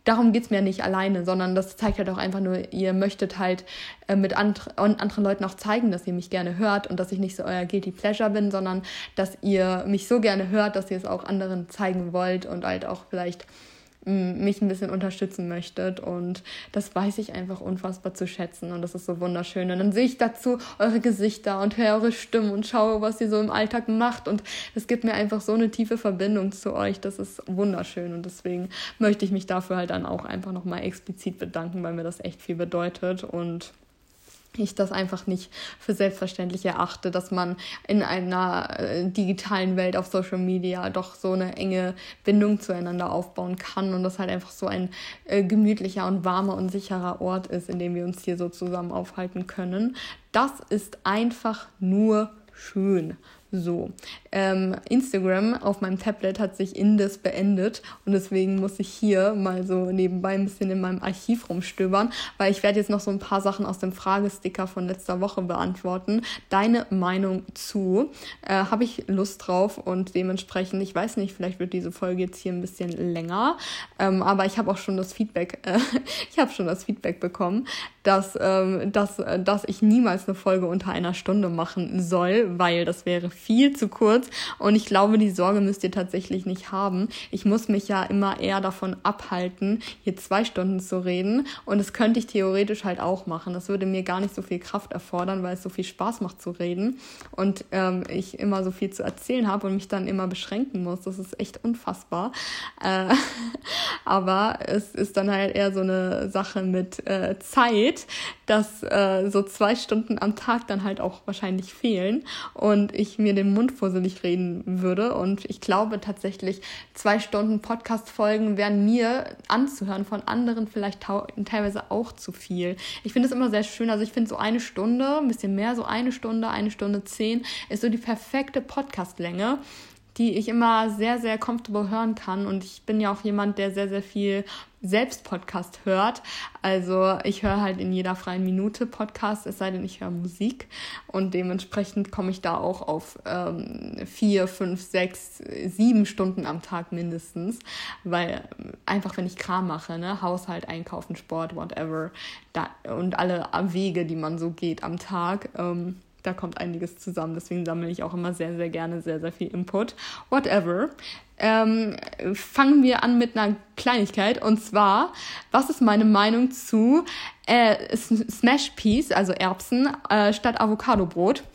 darum geht es mir nicht alleine, sondern das zeigt halt auch einfach nur, ihr möchtet halt äh, mit and anderen Leuten auch zeigen, dass ihr mich gerne hört und dass ich nicht so euer Guilty Pleasure bin, sondern dass ihr mich so gerne hört, dass ihr es auch anderen zeigen wollt und halt auch vielleicht mich ein bisschen unterstützen möchtet. Und das weiß ich einfach unfassbar zu schätzen. Und das ist so wunderschön. Und dann sehe ich dazu eure Gesichter und höre eure Stimmen und schaue, was ihr so im Alltag macht. Und es gibt mir einfach so eine tiefe Verbindung zu euch. Das ist wunderschön. Und deswegen möchte ich mich dafür halt dann auch einfach nochmal explizit bedanken, weil mir das echt viel bedeutet. Und ich das einfach nicht für selbstverständlich erachte, dass man in einer äh, digitalen Welt auf Social Media doch so eine enge Bindung zueinander aufbauen kann und das halt einfach so ein äh, gemütlicher und warmer und sicherer Ort ist, in dem wir uns hier so zusammen aufhalten können. Das ist einfach nur schön. So, ähm, Instagram auf meinem Tablet hat sich Indes beendet und deswegen muss ich hier mal so nebenbei ein bisschen in meinem Archiv rumstöbern, weil ich werde jetzt noch so ein paar Sachen aus dem Fragesticker von letzter Woche beantworten. Deine Meinung zu? Äh, Habe ich Lust drauf und dementsprechend, ich weiß nicht, vielleicht wird diese Folge jetzt hier ein bisschen länger, ähm, aber ich habe auch schon das Feedback, äh, ich habe schon das Feedback bekommen, dass, ähm, dass, äh, dass ich niemals eine Folge unter einer Stunde machen soll, weil das wäre viel zu kurz und ich glaube, die Sorge müsst ihr tatsächlich nicht haben. Ich muss mich ja immer eher davon abhalten, hier zwei Stunden zu reden und das könnte ich theoretisch halt auch machen. Das würde mir gar nicht so viel Kraft erfordern, weil es so viel Spaß macht zu reden und ähm, ich immer so viel zu erzählen habe und mich dann immer beschränken muss. Das ist echt unfassbar. Äh, aber es ist dann halt eher so eine Sache mit äh, Zeit, dass äh, so zwei Stunden am Tag dann halt auch wahrscheinlich fehlen und ich mir den Mund fusselig reden würde. Und ich glaube tatsächlich, zwei Stunden Podcast-Folgen wären mir anzuhören von anderen vielleicht teilweise auch zu viel. Ich finde es immer sehr schön. Also ich finde so eine Stunde, ein bisschen mehr, so eine Stunde, eine Stunde zehn ist so die perfekte Podcast-Länge die ich immer sehr, sehr comfortable hören kann. Und ich bin ja auch jemand, der sehr, sehr viel selbst Podcast hört. Also ich höre halt in jeder freien Minute Podcast, es sei denn, ich höre Musik. Und dementsprechend komme ich da auch auf ähm, vier, fünf, sechs, sieben Stunden am Tag mindestens. Weil einfach, wenn ich Kram mache, ne, Haushalt, Einkaufen, Sport, whatever, da, und alle Wege, die man so geht am Tag, ähm, da kommt einiges zusammen. Deswegen sammle ich auch immer sehr, sehr gerne sehr, sehr viel Input. Whatever. Ähm, fangen wir an mit einer Kleinigkeit. Und zwar, was ist meine Meinung zu äh, Smash Peas, also Erbsen, äh, statt Avocadobrot?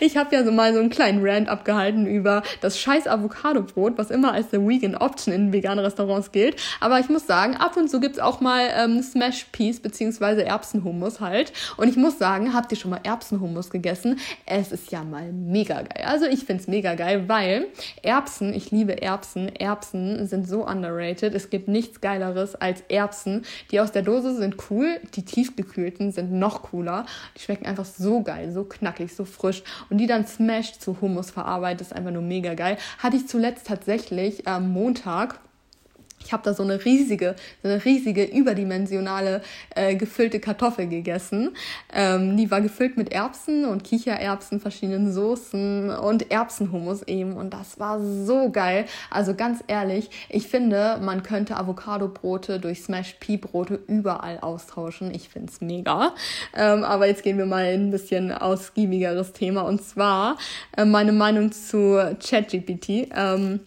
Ich habe ja so mal so einen kleinen Rant abgehalten über das scheiß Avocado-Brot, was immer als der Vegan Option in veganen Restaurants gilt. Aber ich muss sagen, ab und zu gibt's auch mal ähm, Smash Peas beziehungsweise Erbsenhummus halt. Und ich muss sagen, habt ihr schon mal Erbsenhummus gegessen? Es ist ja mal mega geil. Also ich find's mega geil, weil Erbsen, ich liebe Erbsen, Erbsen sind so underrated. Es gibt nichts Geileres als Erbsen. Die aus der Dose sind cool, die tiefgekühlten sind noch cooler. Die schmecken einfach so geil, so knackig, so frisch frisch und die dann smashed zu Hummus verarbeitet, ist einfach nur mega geil. Hatte ich zuletzt tatsächlich am Montag ich habe da so eine riesige, so eine riesige überdimensionale äh, gefüllte Kartoffel gegessen. Ähm, die war gefüllt mit Erbsen und Kichererbsen, verschiedenen Soßen und Erbsenhummus eben. Und das war so geil. Also ganz ehrlich, ich finde, man könnte Avocado-Brote durch Smash Pea Brote überall austauschen. Ich find's mega. Ähm, aber jetzt gehen wir mal in ein bisschen ausgiebigeres Thema. Und zwar äh, meine Meinung zu ChatGPT. Ähm,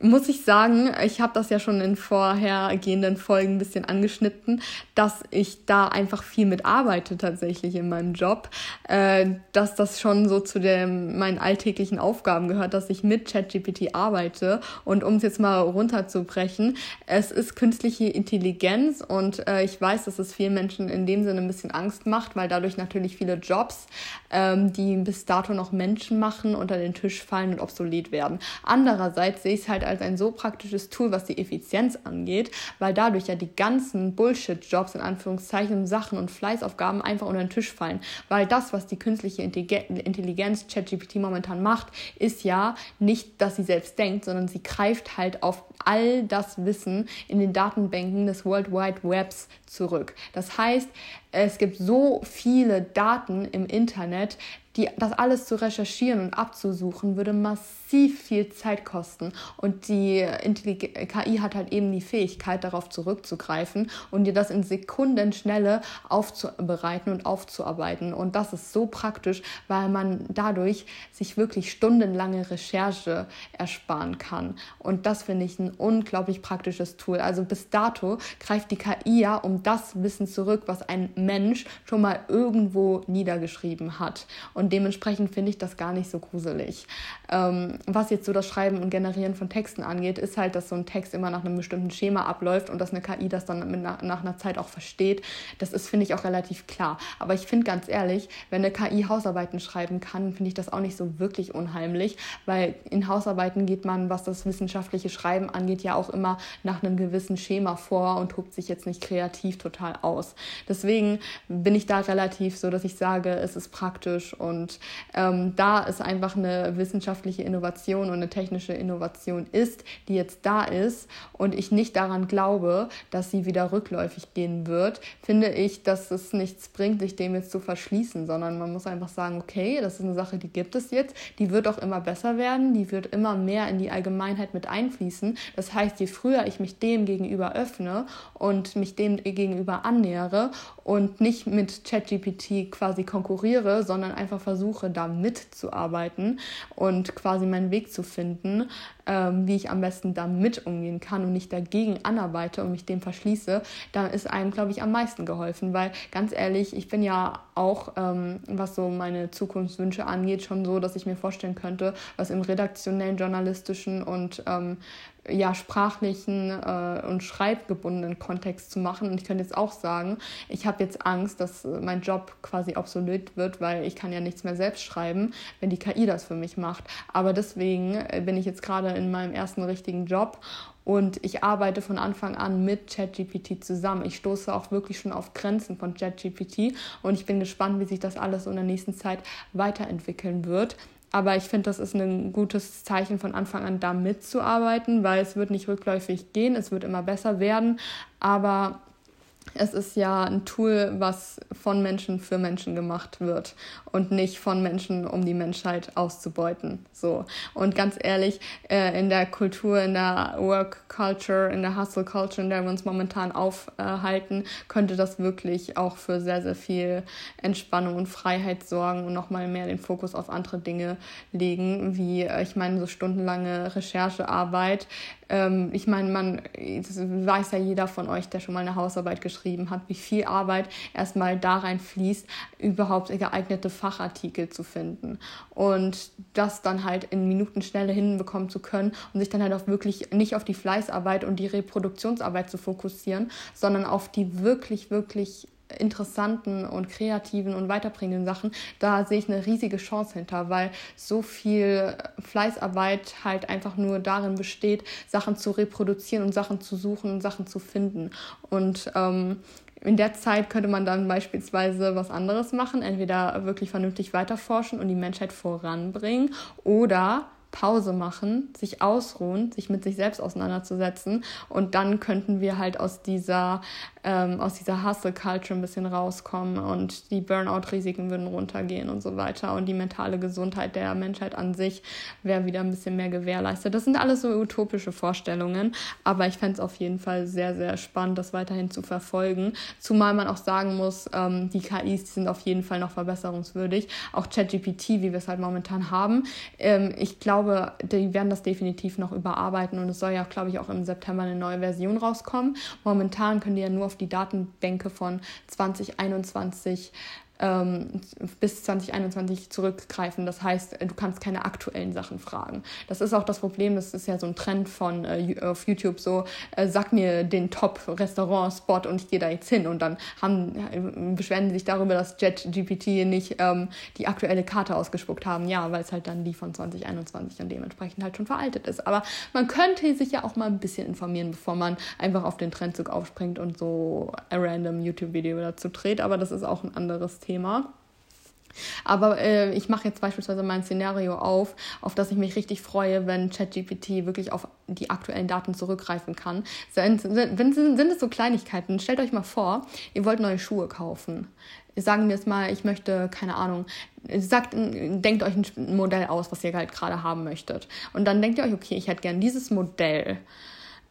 muss ich sagen, ich habe das ja schon in vorhergehenden Folgen ein bisschen angeschnitten, dass ich da einfach viel mit arbeite tatsächlich in meinem Job, äh, dass das schon so zu dem, meinen alltäglichen Aufgaben gehört, dass ich mit ChatGPT arbeite. Und um es jetzt mal runterzubrechen, es ist künstliche Intelligenz und äh, ich weiß, dass es vielen Menschen in dem Sinne ein bisschen Angst macht, weil dadurch natürlich viele Jobs, ähm, die bis dato noch Menschen machen, unter den Tisch fallen und obsolet werden. Andererseits sehe ich es halt als ein so praktisches Tool, was die Effizienz angeht, weil dadurch ja die ganzen Bullshit-Jobs in Anführungszeichen, Sachen und Fleißaufgaben einfach unter den Tisch fallen. Weil das, was die künstliche Intelligenz ChatGPT momentan macht, ist ja nicht, dass sie selbst denkt, sondern sie greift halt auf all das Wissen in den Datenbanken des World Wide Webs zurück. Das heißt, es gibt so viele Daten im Internet, die, das alles zu recherchieren und abzusuchen, würde massiv viel Zeit kosten. Und die Intellig KI hat halt eben die Fähigkeit, darauf zurückzugreifen und dir das in Sekundenschnelle aufzubereiten und aufzuarbeiten. Und das ist so praktisch, weil man dadurch sich wirklich stundenlange Recherche ersparen kann. Und das finde ich ein unglaublich praktisches Tool. Also bis dato greift die KI ja um das Wissen zurück, was ein Mensch schon mal irgendwo niedergeschrieben hat. Dementsprechend finde ich das gar nicht so gruselig. Ähm, was jetzt so das Schreiben und Generieren von Texten angeht, ist halt, dass so ein Text immer nach einem bestimmten Schema abläuft und dass eine KI das dann mit nach, nach einer Zeit auch versteht. Das ist, finde ich, auch relativ klar. Aber ich finde ganz ehrlich, wenn eine KI Hausarbeiten schreiben kann, finde ich das auch nicht so wirklich unheimlich, weil in Hausarbeiten geht man, was das wissenschaftliche Schreiben angeht, ja auch immer nach einem gewissen Schema vor und tobt sich jetzt nicht kreativ total aus. Deswegen bin ich da relativ so, dass ich sage, es ist praktisch und ähm, da es einfach eine wissenschaftliche Innovation und eine technische Innovation ist, die jetzt da ist und ich nicht daran glaube, dass sie wieder rückläufig gehen wird, finde ich, dass es nichts bringt, sich dem jetzt zu verschließen, sondern man muss einfach sagen, okay, das ist eine Sache, die gibt es jetzt, die wird auch immer besser werden, die wird immer mehr in die Allgemeinheit mit einfließen. Das heißt, je früher ich mich dem gegenüber öffne und mich dem gegenüber annähere und nicht mit ChatGPT quasi konkurriere, sondern einfach versuche, da mitzuarbeiten und quasi meinen Weg zu finden, ähm, wie ich am besten damit umgehen kann und nicht dagegen anarbeite und mich dem verschließe, dann ist einem, glaube ich, am meisten geholfen. Weil ganz ehrlich, ich bin ja auch, ähm, was so meine Zukunftswünsche angeht, schon so, dass ich mir vorstellen könnte, was im redaktionellen, journalistischen und ähm, ja, sprachlichen äh, und schreibgebundenen Kontext zu machen. Und ich könnte jetzt auch sagen, ich habe jetzt Angst, dass mein Job quasi obsolet wird, weil ich kann ja nichts mehr selbst schreiben, wenn die KI das für mich macht. Aber deswegen äh, bin ich jetzt gerade in meinem ersten richtigen Job und ich arbeite von Anfang an mit ChatGPT zusammen. Ich stoße auch wirklich schon auf Grenzen von ChatGPT und ich bin gespannt, wie sich das alles in der nächsten Zeit weiterentwickeln wird. Aber ich finde, das ist ein gutes Zeichen von Anfang an da mitzuarbeiten, weil es wird nicht rückläufig gehen, es wird immer besser werden. Aber es ist ja ein Tool, was von Menschen für Menschen gemacht wird und nicht von Menschen, um die Menschheit auszubeuten. So. Und ganz ehrlich, äh, in der Kultur, in der Work Culture, in der Hustle Culture, in der wir uns momentan aufhalten, könnte das wirklich auch für sehr, sehr viel Entspannung und Freiheit sorgen und nochmal mehr den Fokus auf andere Dinge legen, wie, äh, ich meine, so stundenlange Recherchearbeit ähm, ich meine, man das weiß ja jeder von euch, der schon mal eine Hausarbeit geschrieben hat, wie viel Arbeit erstmal da rein fließt, überhaupt geeignete Fachartikel zu finden. Und das dann halt in Minutenschnelle hinbekommen zu können und sich dann halt auch wirklich nicht auf die Fleißarbeit und die Reproduktionsarbeit zu fokussieren, sondern auf die wirklich, wirklich interessanten und kreativen und weiterbringenden Sachen, da sehe ich eine riesige Chance hinter, weil so viel Fleißarbeit halt einfach nur darin besteht, Sachen zu reproduzieren und Sachen zu suchen und Sachen zu finden. Und ähm, in der Zeit könnte man dann beispielsweise was anderes machen, entweder wirklich vernünftig weiterforschen und die Menschheit voranbringen oder Pause machen, sich ausruhen, sich mit sich selbst auseinanderzusetzen und dann könnten wir halt aus dieser ähm, aus dieser Hustle-Culture ein bisschen rauskommen und die Burnout-Risiken würden runtergehen und so weiter und die mentale Gesundheit der Menschheit an sich wäre wieder ein bisschen mehr gewährleistet. Das sind alles so utopische Vorstellungen, aber ich fände es auf jeden Fall sehr, sehr spannend, das weiterhin zu verfolgen, zumal man auch sagen muss, ähm, die KIs sind auf jeden Fall noch verbesserungswürdig, auch ChatGPT, wie wir es halt momentan haben. Ähm, ich glaube, die werden das definitiv noch überarbeiten und es soll ja, glaube ich, auch im September eine neue Version rauskommen. Momentan können die ja nur auf die Datenbänke von 2021 ähm, bis 2021 zurückgreifen. Das heißt, du kannst keine aktuellen Sachen fragen. Das ist auch das Problem, das ist ja so ein Trend von äh, auf YouTube so, äh, sag mir den Top-Restaurant-Spot und ich gehe da jetzt hin. Und dann haben, äh, beschweren sich darüber, dass JetGPT nicht ähm, die aktuelle Karte ausgespuckt haben. Ja, weil es halt dann die von 2021 und dementsprechend halt schon veraltet ist. Aber man könnte sich ja auch mal ein bisschen informieren, bevor man einfach auf den Trendzug aufspringt und so ein random YouTube-Video dazu dreht. Aber das ist auch ein anderes Thema. Thema. Aber äh, ich mache jetzt beispielsweise mein Szenario auf, auf das ich mich richtig freue, wenn ChatGPT wirklich auf die aktuellen Daten zurückgreifen kann. Sind, sind, sind, es so Kleinigkeiten? Stellt euch mal vor, ihr wollt neue Schuhe kaufen. Sagen wir jetzt mal, ich möchte, keine Ahnung, sagt, denkt euch ein Modell aus, was ihr halt gerade haben möchtet. Und dann denkt ihr euch, okay, ich hätte gern dieses Modell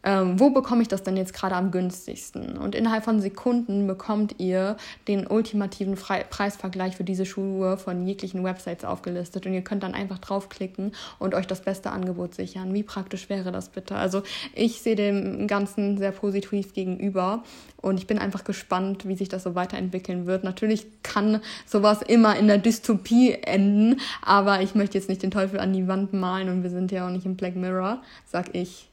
ähm, wo bekomme ich das denn jetzt gerade am günstigsten? Und innerhalb von Sekunden bekommt ihr den ultimativen Fre Preisvergleich für diese Schuhe von jeglichen Websites aufgelistet und ihr könnt dann einfach draufklicken und euch das beste Angebot sichern. Wie praktisch wäre das bitte? Also ich sehe dem Ganzen sehr positiv gegenüber und ich bin einfach gespannt, wie sich das so weiterentwickeln wird. Natürlich kann sowas immer in der Dystopie enden, aber ich möchte jetzt nicht den Teufel an die Wand malen und wir sind ja auch nicht im Black Mirror, sag ich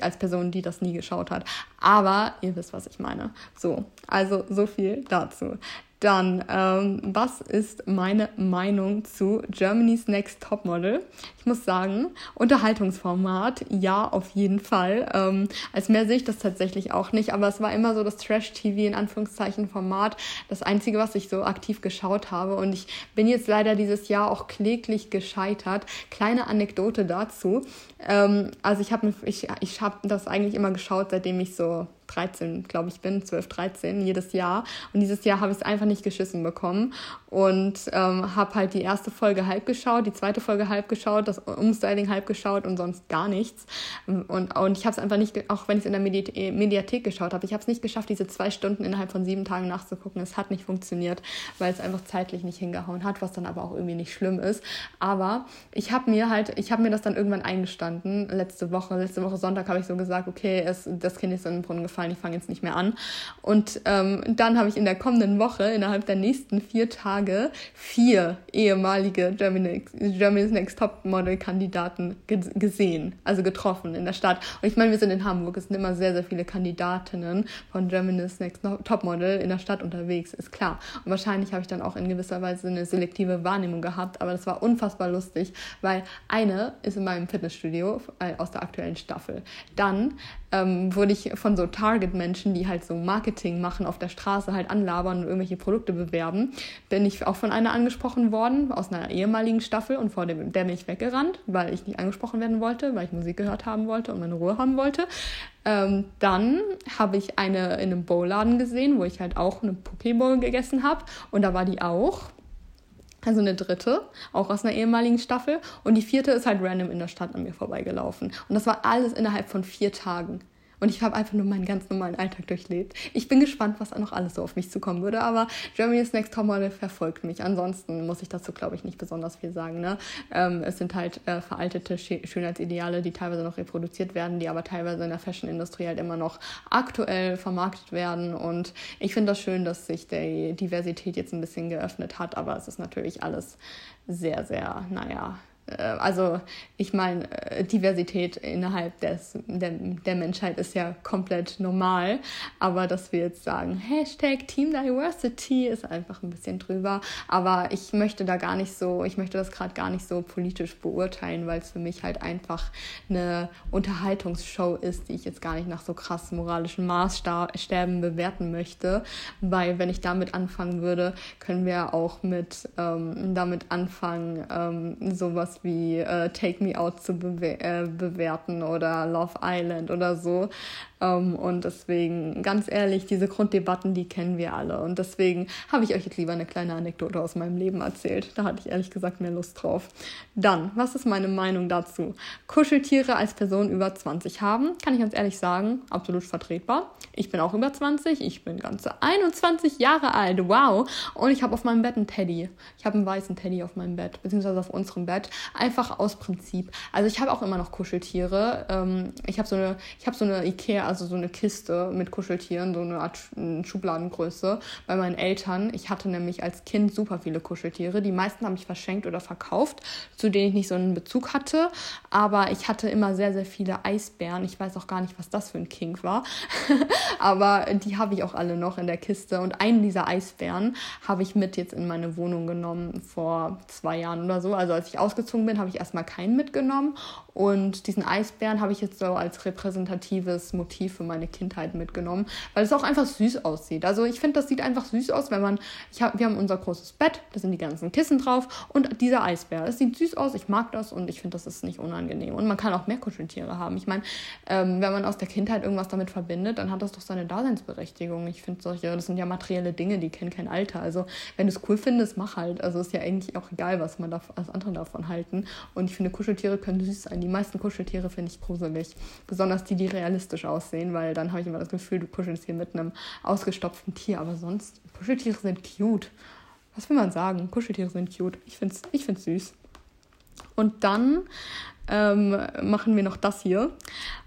als Person, die das nie geschaut hat. Aber ihr wisst, was ich meine. So, also so viel dazu. Dann, ähm, was ist meine Meinung zu Germany's Next Topmodel? Ich muss sagen, Unterhaltungsformat, ja, auf jeden Fall. Ähm, als mehr sehe ich das tatsächlich auch nicht, aber es war immer so das Trash-TV in Anführungszeichen Format, das einzige, was ich so aktiv geschaut habe. Und ich bin jetzt leider dieses Jahr auch kläglich gescheitert. Kleine Anekdote dazu. Ähm, also ich habe ich, ich hab das eigentlich immer geschaut, seitdem ich so 13, glaube ich, bin, 12, 13, jedes Jahr. Und dieses Jahr habe ich es einfach nicht geschissen bekommen und ähm, habe halt die erste Folge halb geschaut, die zweite Folge halb geschaut, das Umstyling halb geschaut und sonst gar nichts. Und, und ich habe es einfach nicht, auch wenn ich es in der Mediathek, Mediathek geschaut habe, ich habe es nicht geschafft, diese zwei Stunden innerhalb von sieben Tagen nachzugucken. Es hat nicht funktioniert, weil es einfach zeitlich nicht hingehauen hat, was dann aber auch irgendwie nicht schlimm ist. Aber ich habe mir halt, ich habe mir das dann irgendwann eingestanden, letzte Woche, letzte Woche Sonntag habe ich so gesagt, okay, es, das Kind ist in den Brunnen gefallen gefallen, ich fange jetzt nicht mehr an. Und ähm, dann habe ich in der kommenden Woche, innerhalb der nächsten vier Tage, vier ehemalige Germany's, Germany's Next Top Model Kandidaten gesehen, also getroffen in der Stadt. Und ich meine, wir sind in Hamburg, es sind immer sehr, sehr viele Kandidatinnen von Germany's Next Top Model in der Stadt unterwegs, ist klar. Und wahrscheinlich habe ich dann auch in gewisser Weise eine selektive Wahrnehmung gehabt, aber das war unfassbar lustig, weil eine ist in meinem Fitnessstudio äh, aus der aktuellen Staffel. Dann ähm, wurde ich von so Target-Menschen, die halt so Marketing machen, auf der Straße halt anlabern und irgendwelche Produkte bewerben, bin ich auch von einer angesprochen worden, aus einer ehemaligen Staffel und vor dem, der bin ich weggerannt, weil ich nicht angesprochen werden wollte, weil ich Musik gehört haben wollte und meine Ruhe haben wollte. Ähm, dann habe ich eine in einem Bowladen gesehen, wo ich halt auch eine Pokéball gegessen habe und da war die auch. Also eine dritte, auch aus einer ehemaligen Staffel. Und die vierte ist halt random in der Stadt an mir vorbeigelaufen. Und das war alles innerhalb von vier Tagen. Und ich habe einfach nur meinen ganz normalen Alltag durchlebt. Ich bin gespannt, was da noch alles so auf mich zukommen würde. Aber Germany's Next Topmodel verfolgt mich. Ansonsten muss ich dazu, glaube ich, nicht besonders viel sagen. Ne? Ähm, es sind halt äh, veraltete Schönheitsideale, die teilweise noch reproduziert werden, die aber teilweise in der Fashion-Industrie halt immer noch aktuell vermarktet werden. Und ich finde das schön, dass sich die Diversität jetzt ein bisschen geöffnet hat. Aber es ist natürlich alles sehr, sehr, naja, also ich meine, äh, Diversität innerhalb des, der, der Menschheit ist ja komplett normal, aber dass wir jetzt sagen, Hashtag Team Diversity ist einfach ein bisschen drüber, aber ich möchte da gar nicht so, ich möchte das gerade gar nicht so politisch beurteilen, weil es für mich halt einfach eine Unterhaltungsshow ist, die ich jetzt gar nicht nach so krass moralischen Maßstäben bewerten möchte, weil wenn ich damit anfangen würde, können wir auch mit ähm, damit anfangen, ähm, sowas wie äh, Take Me Out zu bewe äh, bewerten oder Love Island oder so. Ähm, und deswegen, ganz ehrlich, diese Grunddebatten, die kennen wir alle. Und deswegen habe ich euch jetzt lieber eine kleine Anekdote aus meinem Leben erzählt. Da hatte ich ehrlich gesagt mehr Lust drauf. Dann, was ist meine Meinung dazu? Kuscheltiere als Person über 20 haben, kann ich ganz ehrlich sagen, absolut vertretbar. Ich bin auch über 20, ich bin ganze 21 Jahre alt, wow. Und ich habe auf meinem Bett einen Teddy. Ich habe einen weißen Teddy auf meinem Bett, beziehungsweise auf unserem Bett. Einfach aus Prinzip. Also ich habe auch immer noch Kuscheltiere. Ähm, ich habe so eine, ich habe so eine Ikea, also so eine Kiste mit Kuscheltieren, so eine Art Schubladengröße bei meinen Eltern. Ich hatte nämlich als Kind super viele Kuscheltiere. Die meisten habe ich verschenkt oder verkauft, zu denen ich nicht so einen Bezug hatte. Aber ich hatte immer sehr, sehr viele Eisbären. Ich weiß auch gar nicht, was das für ein King war. Aber die habe ich auch alle noch in der Kiste. Und einen dieser Eisbären habe ich mit jetzt in meine Wohnung genommen vor zwei Jahren oder so. Also als ich ausgezogen bin, habe ich erstmal keinen mitgenommen. Und diesen Eisbären habe ich jetzt so als repräsentatives Motiv Motiv für meine Kindheit mitgenommen, weil es auch einfach süß aussieht. Also ich finde, das sieht einfach süß aus, wenn man, hab, wir haben unser großes Bett, da sind die ganzen Kissen drauf und dieser Eisbär. Es sieht süß aus, ich mag das und ich finde, das ist nicht unangenehm. Und man kann auch mehr Kuscheltiere haben. Ich meine, ähm, wenn man aus der Kindheit irgendwas damit verbindet, dann hat das doch seine Daseinsberechtigung. Ich finde solche, das sind ja materielle Dinge, die kennen kein Alter. Also wenn du es cool findest, mach halt. Also ist ja eigentlich auch egal, was man da, als andere davon halten. Und ich finde, Kuscheltiere können süß sein. Die meisten Kuscheltiere finde ich gruselig. Besonders die, die realistisch aussehen aussehen, weil dann habe ich immer das Gefühl, du kuschelst hier mit einem ausgestopften Tier. Aber sonst, Kuscheltiere sind cute. Was will man sagen? Kuscheltiere sind cute. Ich finde es ich find's süß. Und dann ähm, machen wir noch das hier.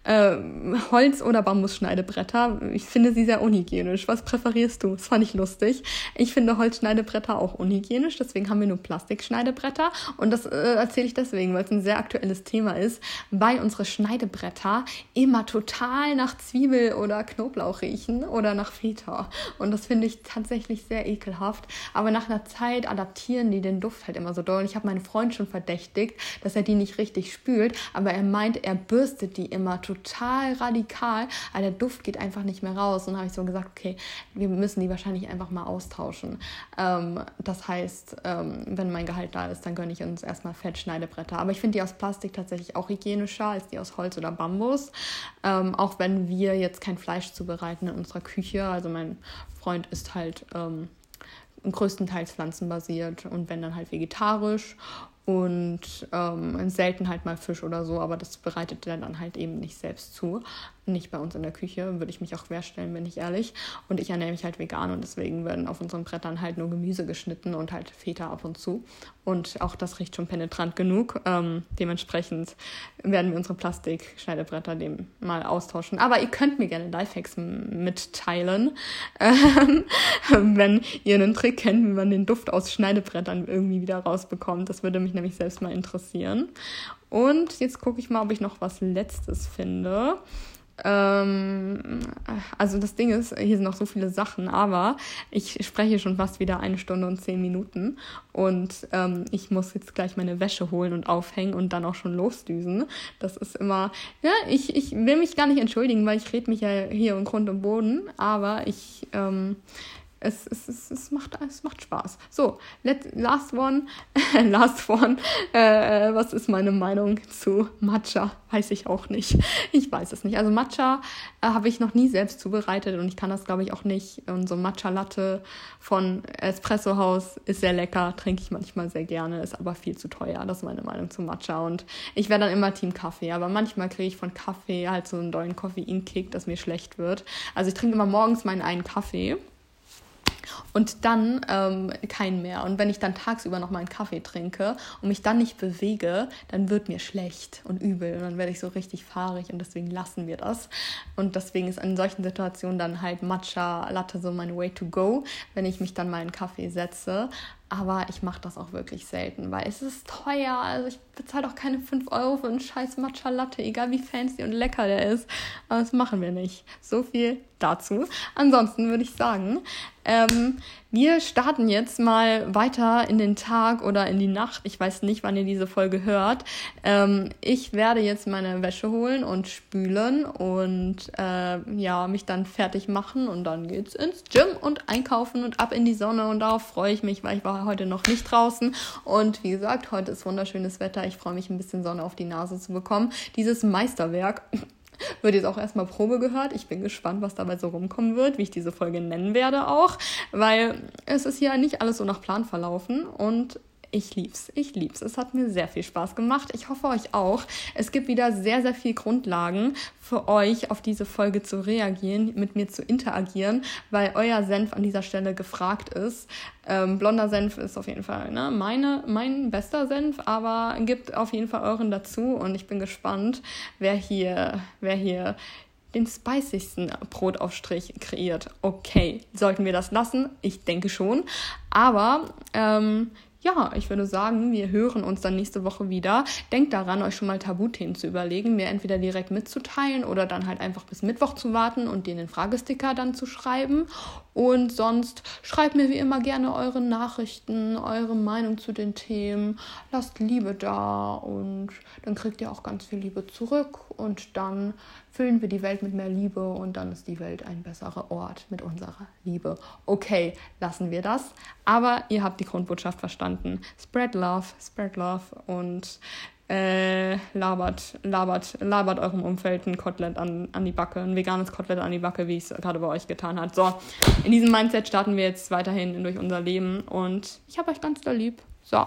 Ähm, Holz- oder Bambusschneidebretter. Ich finde sie sehr unhygienisch. Was präferierst du? Das fand ich lustig. Ich finde Holzschneidebretter auch unhygienisch, deswegen haben wir nur Plastikschneidebretter. Und das äh, erzähle ich deswegen, weil es ein sehr aktuelles Thema ist, weil unsere Schneidebretter immer total nach Zwiebel oder Knoblauch riechen oder nach Feta. Und das finde ich tatsächlich sehr ekelhaft. Aber nach einer Zeit adaptieren die den Duft halt immer so doll. Und ich habe meinen Freund schon verdächtigt, dass er die nicht richtig spült, aber er meint, er bürstet die immer total total radikal, aber der Duft geht einfach nicht mehr raus. Und dann habe ich so gesagt, okay, wir müssen die wahrscheinlich einfach mal austauschen. Ähm, das heißt, ähm, wenn mein Gehalt da ist, dann gönne ich uns erstmal Fettschneidebretter. Aber ich finde die aus Plastik tatsächlich auch hygienischer als die aus Holz oder Bambus. Ähm, auch wenn wir jetzt kein Fleisch zubereiten in unserer Küche. Also mein Freund ist halt ähm, größtenteils pflanzenbasiert und wenn dann halt vegetarisch und ähm, selten halt mal Fisch oder so, aber das bereitet er dann halt eben nicht selbst zu. Nicht bei uns in der Küche, würde ich mich auch querstellen, bin ich ehrlich. Und ich ernähre mich halt vegan und deswegen werden auf unseren Brettern halt nur Gemüse geschnitten und halt Feta ab und zu. Und auch das riecht schon penetrant genug. Ähm, dementsprechend werden wir unsere Plastikschneidebretter dem mal austauschen. Aber ihr könnt mir gerne Lifehacks mitteilen, ähm, wenn ihr einen Trick kennt, wie man den Duft aus Schneidebrettern irgendwie wieder rausbekommt. Das würde mich nämlich selbst mal interessieren. Und jetzt gucke ich mal, ob ich noch was Letztes finde. Ähm, also das Ding ist, hier sind noch so viele Sachen, aber ich spreche schon fast wieder eine Stunde und zehn Minuten und ähm, ich muss jetzt gleich meine Wäsche holen und aufhängen und dann auch schon losdüsen. Das ist immer, ja, ich, ich will mich gar nicht entschuldigen, weil ich rede mich ja hier im Grund und Boden, aber ich ähm, es, es, es, es, macht, es macht Spaß. So, let, last one. last one. Äh, was ist meine Meinung zu Matcha? Weiß ich auch nicht. Ich weiß es nicht. Also Matcha äh, habe ich noch nie selbst zubereitet und ich kann das, glaube ich, auch nicht. Und so Matcha-Latte von Espresso House ist sehr lecker, trinke ich manchmal sehr gerne, ist aber viel zu teuer. Das ist meine Meinung zu Matcha. Und ich wäre dann immer Team Kaffee, aber manchmal kriege ich von Kaffee halt so einen dollen Koffeinkick, dass mir schlecht wird. Also ich trinke immer morgens meinen einen Kaffee und dann ähm, keinen mehr. Und wenn ich dann tagsüber noch mal einen Kaffee trinke und mich dann nicht bewege, dann wird mir schlecht und übel und dann werde ich so richtig fahrig und deswegen lassen wir das. Und deswegen ist in solchen Situationen dann halt Matcha Latte so mein Way to go, wenn ich mich dann mal einen Kaffee setze. Aber ich mache das auch wirklich selten, weil es ist teuer. Also ich bezahle auch keine 5 Euro für einen scheiß Matcha Latte, egal wie fancy und lecker der ist. Aber das machen wir nicht. So viel dazu. Ansonsten würde ich sagen, ähm, wir starten jetzt mal weiter in den Tag oder in die Nacht. Ich weiß nicht, wann ihr diese Folge hört. Ähm, ich werde jetzt meine Wäsche holen und spülen und äh, ja, mich dann fertig machen und dann geht's ins Gym und einkaufen und ab in die Sonne und darauf freue ich mich, weil ich war heute noch nicht draußen und wie gesagt, heute ist wunderschönes Wetter. Ich freue mich ein bisschen Sonne auf die Nase zu bekommen. Dieses Meisterwerk wird jetzt auch erstmal Probe gehört. Ich bin gespannt, was dabei so rumkommen wird, wie ich diese Folge nennen werde auch, weil es ist ja nicht alles so nach Plan verlaufen und ich lieb's. Ich lieb's. Es hat mir sehr viel Spaß gemacht. Ich hoffe euch auch. Es gibt wieder sehr, sehr viel Grundlagen für euch, auf diese Folge zu reagieren, mit mir zu interagieren, weil euer Senf an dieser Stelle gefragt ist. Ähm, blonder Senf ist auf jeden Fall ne, meine, mein bester Senf, aber gibt auf jeden Fall euren dazu und ich bin gespannt, wer hier, wer hier den spicigsten Brotaufstrich kreiert. Okay, sollten wir das lassen? Ich denke schon. Aber ähm, ja, ich würde sagen, wir hören uns dann nächste Woche wieder. Denkt daran, euch schon mal Tabuthemen zu überlegen, mir entweder direkt mitzuteilen oder dann halt einfach bis Mittwoch zu warten und den Fragesticker dann zu schreiben. Und sonst schreibt mir wie immer gerne eure Nachrichten, eure Meinung zu den Themen. Lasst Liebe da und dann kriegt ihr auch ganz viel Liebe zurück. Und dann füllen wir die Welt mit mehr Liebe und dann ist die Welt ein besserer Ort mit unserer Liebe. Okay, lassen wir das. Aber ihr habt die Grundbotschaft verstanden. Spread love, spread love und äh, labert, labert, labert eurem Umfeld ein Kotelett an, an die Backe, ein veganes Kotelett an die Backe, wie es gerade bei euch getan hat. So, in diesem Mindset starten wir jetzt weiterhin durch unser Leben und ich habe euch ganz doll lieb. So.